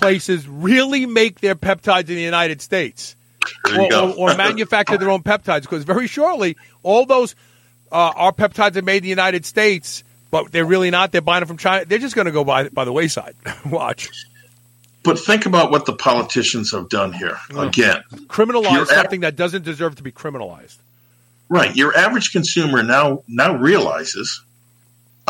places really make their peptides in the United States, or, or, or manufacture their own peptides. Because very shortly, all those uh, our peptides are made in the United States, but they're really not. They're buying them from China. They're just going to go by by the wayside. Watch but think about what the politicians have done here. Again, criminalize something that doesn't deserve to be criminalized. Right. Your average consumer now now realizes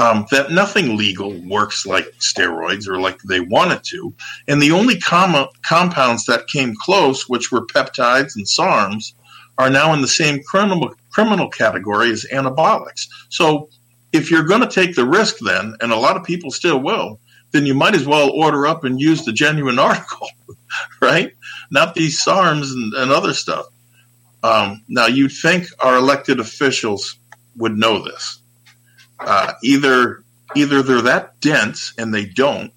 um, that nothing legal works like steroids or like they want it to, and the only com- compounds that came close, which were peptides and SARMs, are now in the same criminal criminal category as anabolics. So, if you're going to take the risk, then, and a lot of people still will, then you might as well order up and use the genuine article, right? Not these SARMs and, and other stuff. Um, now, you'd think our elected officials would know this. Uh, either either they're that dense and they don't,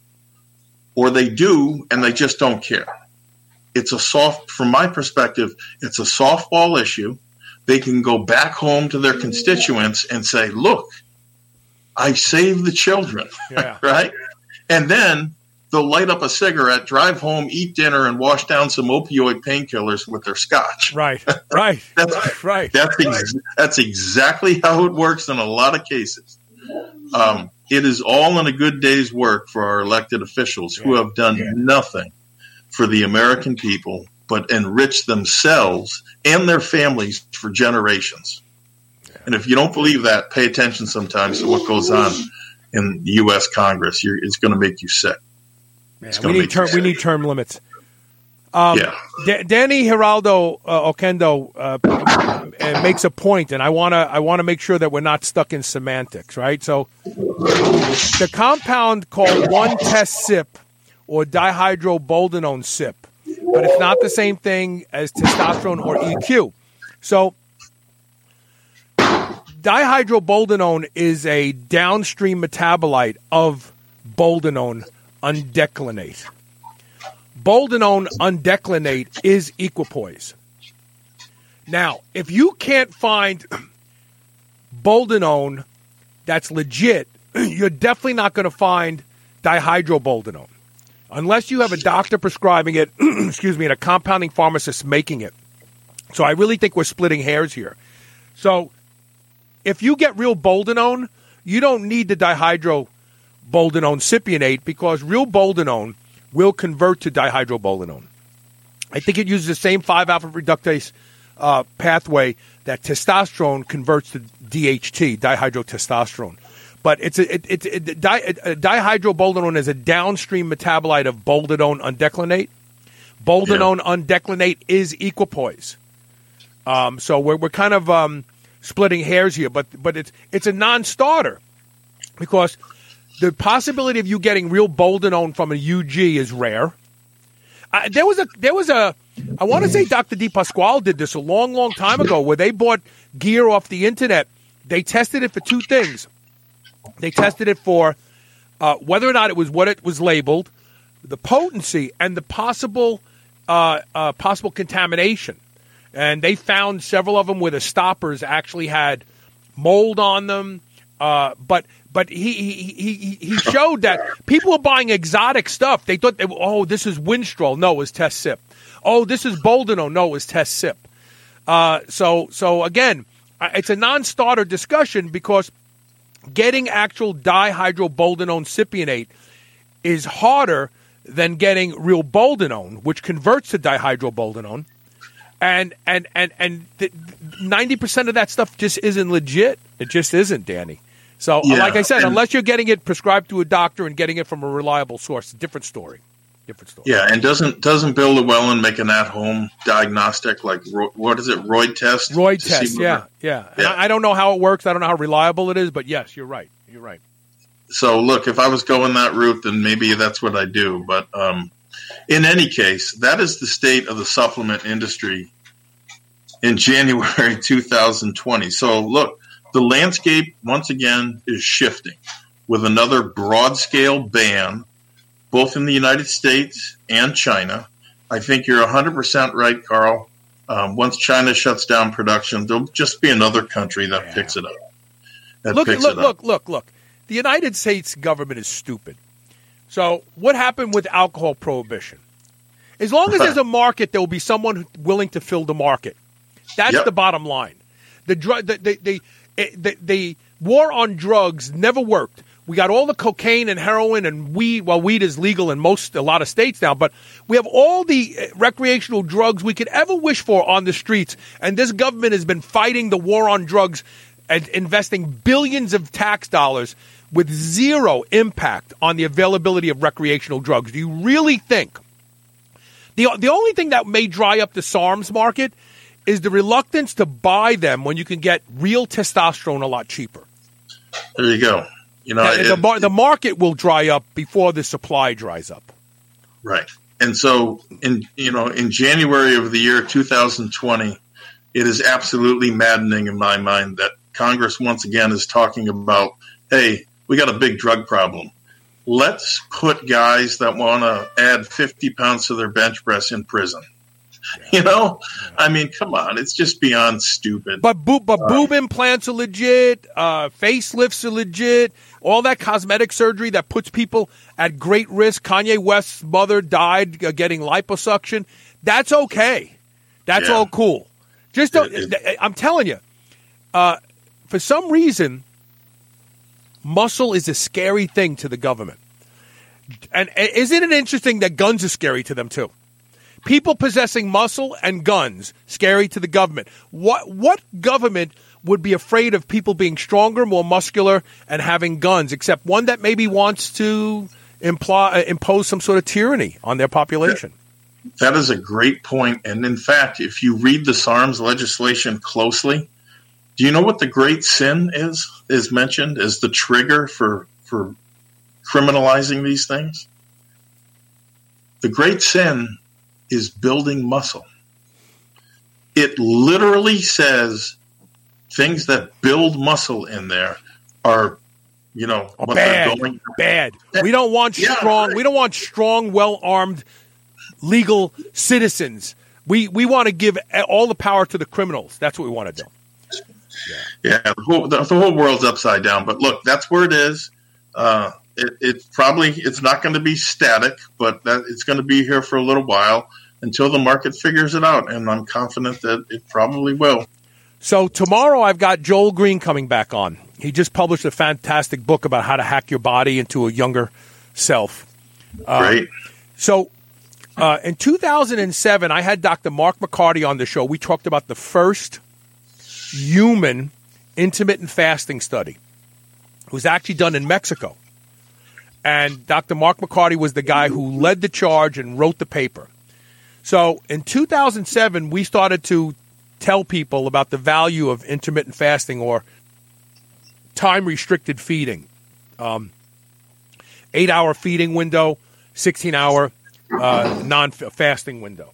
or they do and they just don't care. It's a soft, from my perspective, it's a softball issue. They can go back home to their constituents and say, "Look, I saved the children," Yeah. right? And then they'll light up a cigarette, drive home, eat dinner, and wash down some opioid painkillers with their scotch. Right, right, That's right. that's ex- that's exactly how it works in a lot of cases. Um, it is all in a good day's work for our elected officials who have done nothing for the American people but enrich themselves and their families for generations. And if you don't believe that, pay attention sometimes to what goes on in the U.S. Congress. You're, it's going to make you sick. Man, we need term. We need term limits. Um, yeah. Da- Danny Geraldo uh, Okendo uh, uh, makes a point, and I want to I want to make sure that we're not stuck in semantics, right? So, the compound called one Test Cyp or dihydroboldenone cyp, but it's not the same thing as testosterone or EQ. So, dihydroboldenone is a downstream metabolite of boldenone undecylenate. Boldenone undecylenate is equipoise. Now, if you can't find boldenone that's legit, you're definitely not going to find dihydroboldenone unless you have a doctor prescribing it, excuse me, and a compounding pharmacist making it. So I really think we're splitting hairs here. So if you get real boldenone, you don't need the dihydroboldenone cypionate because real boldenone will convert to dihydroboldenone. I think it uses the same 5 alpha reductase uh, pathway that testosterone converts to DHT, dihydrotestosterone. But it's a, it, it, it, di, uh, dihydroboldenone is a downstream metabolite of boldenone undecylenate. Boldenone undecylenate is equipoise. Um, so we're, we're kind of um, splitting hairs here, but but it's it's a non-starter because the possibility of you getting real boldenone from a UG is rare. There was a there was a I want to say Dr. Di Pasquale did this a long long time ago where they bought gear off the internet. They tested it for two things. They tested it for uh, whether or not it was what it was labeled, the potency, and the possible uh, uh, possible contamination. And they found several of them where the stoppers actually had mold on them. Uh, but but he, he he he showed that people were buying exotic stuff. They thought, they, oh, this is Winstrol. No, it was Test Cyp. Oh, this is Boldenone. No, it was Test Cyp. Uh, so so again, it's a non-starter discussion because getting actual dihydroboldenone cypionate is harder than getting real boldenone, which converts to dihydroboldenone. And and and and ninety percent of that stuff just isn't legit. It just isn't, Danny. So, Yeah, like I said, unless you're getting it prescribed to a doctor and getting it from a reliable source, different story. Different story. Yeah, and doesn't doesn't Bill Llewellyn make an at home diagnostic like what is it, Roidtest? Royd test. Yeah, yeah. Yeah. I, I don't know how it works. I don't know how reliable it is, but yes, you're right. You're right. So look, if I was going that route, then maybe that's what I do. But um, in any case, that is the state of the supplement industry in January 2020. So look, the landscape once again is shifting with another broad scale ban, both in the United States and China. I think you're 100% right, Carl. Um, once China shuts down production, there'll just be another country that Yeah. picks it up. That look, look, up. look, look, look. The United States government is stupid. So, what happened with alcohol prohibition? As long as there's a market, there will be someone willing to fill the market. That's Yep. the bottom line. The drug, the the, the, eh, the the war on drugs never worked. We got all the cocaine and heroin and weed. Well, weed is legal in most a lot of states now, but we have all the eh, recreational drugs we could ever wish for on the streets. And this government has been fighting the war on drugs and investing billions of tax dollars with zero impact on the availability of recreational drugs. Do you really think the the only thing that may dry up the SARMs market is the reluctance to buy them when you can get real testosterone a lot cheaper. There you go. You know, the, it- mar- the market will dry up before the supply dries up. Right. And so in you know, in January of the year 2020, it is absolutely maddening in my mind that Congress once again is talking about, hey, we got a big drug problem. Let's put guys that want to add 50 pounds to their bench press in prison. You know, I mean, come on, it's just beyond stupid. But boob, but boob implants are legit. Uh, facelifts are legit. All that cosmetic surgery that puts people at great risk. Kanye West's mother died uh, getting liposuction. That's okay. That's Yeah. all cool. Just don't, It- it- I'm telling you, uh, for some reason, muscle is a scary thing to the government. And and isn't it interesting that guns are scary to them too? People possessing muscle and guns scary to the government. What what government would be afraid of people being stronger, more muscular, and having guns, except one that maybe wants to imply, uh, impose some sort of tyranny on their population? That is a great point. And in fact, if you read the SARMS legislation closely, do you know what the great sin is is mentioned as the trigger for for criminalizing these things? The great sin is building muscle. It literally says things that build muscle in there are, you know, Oh, bad, going bad. We don't want Yeah, strong. right. We don't want strong, well armed, legal citizens. We we want to give all the power to the criminals. That's what we want to do. Yeah, the whole, the, the whole world's upside down. But look, that's where it is. Uh, it, it probably it's not going to be static, but that it's going to be here for a little while until the market figures it out, and I'm confident that it probably will. So tomorrow I've got Joel Greene coming back on. He just published a fantastic book about how to hack your body into a younger self. Great. So uh, in 2007, I had Dr. Mark McCarty on the show. We talked about the first human intermittent fasting study. It was actually done in Mexico. And Dr. Mark McCarty was the guy who led the charge and wrote the paper. So in 2007, we started to tell people about the value of intermittent fasting or time restricted feeding. Um, eight hour feeding window, 16 hour uh, non fasting window.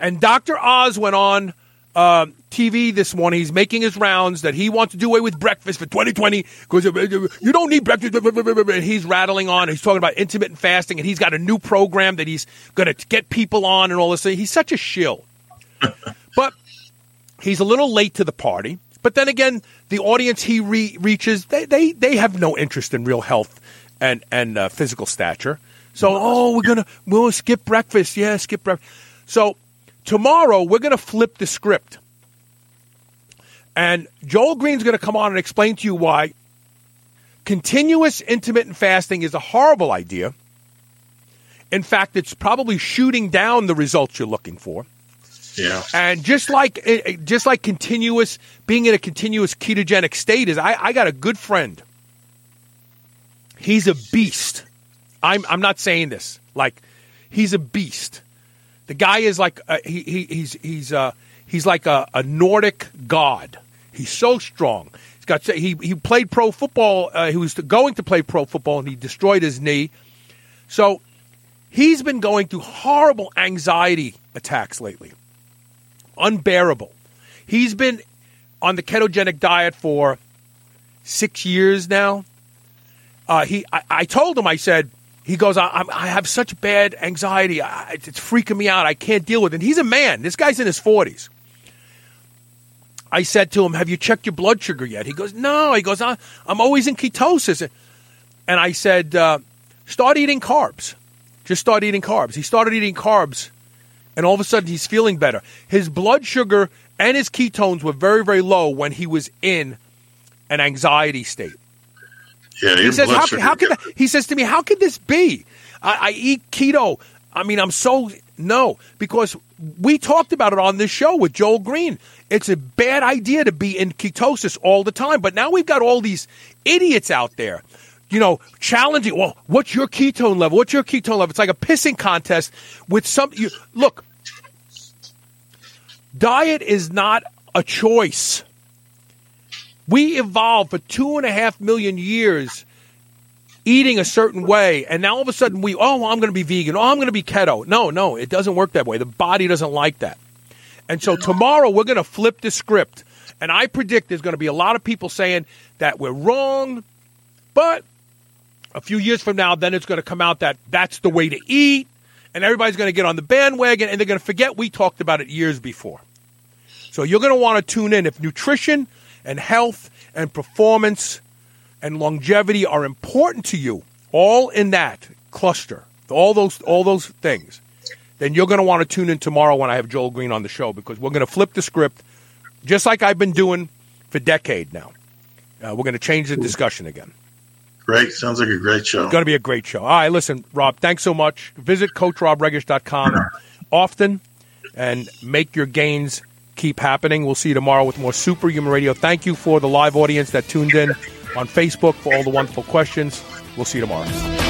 And Dr. Oz went on uh, TV this morning. He's making his rounds that he wants to do away with breakfast for 2020 because you don't need breakfast. And he's rattling on. He's talking about intermittent fasting, and he's got a new program that he's going to get people on and all this. He's such a shill. but he's a little late to the party. But then again, the audience he re- reaches, they, they, they have no interest in real health and, and uh, physical stature. So, oh, we're going to we'll skip breakfast. Yeah, skip breakfast. So, tomorrow we're going to flip the script. And Joel Greene's going to come on and explain to you why continuous intermittent fasting is a horrible idea. In fact, it's probably shooting down the results you're looking for. Yeah. And just like eh, just like continuous being in a continuous ketogenic state is, I, I got a good friend. He's a beast. I'm I'm not saying this like he's a beast. The guy is like uh, he, he he's he's uh, he's like a, a Nordic god. He's so strong. He's got he he played pro football. Uh, he was going to play pro football, and he destroyed his knee. So he's been going through horrible anxiety attacks lately, unbearable. He's been on the ketogenic diet for six years now. Uh, he, I, I, told him, I said, he goes, I, I have such bad anxiety. I, it's freaking me out. I can't deal with it. And he's a man. This guy's in his 40s. I said to him, Have you checked your blood sugar yet? He goes, No. He goes, I'm always in ketosis. And I said, uh, Start eating carbs. Just start eating carbs. He started eating carbs, and all of a sudden he's feeling better. His blood sugar and his ketones were very, very low when he was in an anxiety state. Yeah, he says, how, how can that, he says to me, how could this be? I, I eat keto. I mean, I'm so no because we talked about it on this show with Joel Greene. It's a bad idea to be in ketosis all the time, but now we've got all these idiots out there you know, challenging. Well, what's your ketone level? What's your ketone level? It's like a pissing contest with some. You, look, diet is not a choice. We evolved for two and a half million years eating a certain way, and now all of a sudden we, oh, I'm going to be vegan. Oh, I'm going to be keto. No, no, it doesn't work that way. The body doesn't like that. And so tomorrow we're going to flip the script. And I predict there's going to be a lot of people saying that we're wrong, but a few years from now, then it's going to come out that that's the way to eat, and everybody's going to get on the bandwagon, and they're going to forget we talked about it years before. So you're going to want to tune in. If nutrition and health and performance and longevity are important to you, all in that cluster, all those all those things, then you're going to want to tune in tomorrow when I have Joel Greene on the show because we're going to flip the script, just like I've been doing for decade now. Uh, we're going to change the discussion again. Great. Sounds like a great show. It's Going to be a great show. All right, listen, Rob, thanks so much. Visit CoachRobRegish.com often and make your gains keep happening. We'll see you tomorrow with more Superhuman Radio. Thank you for the live audience that tuned in on Facebook for all the wonderful questions. We'll see you tomorrow.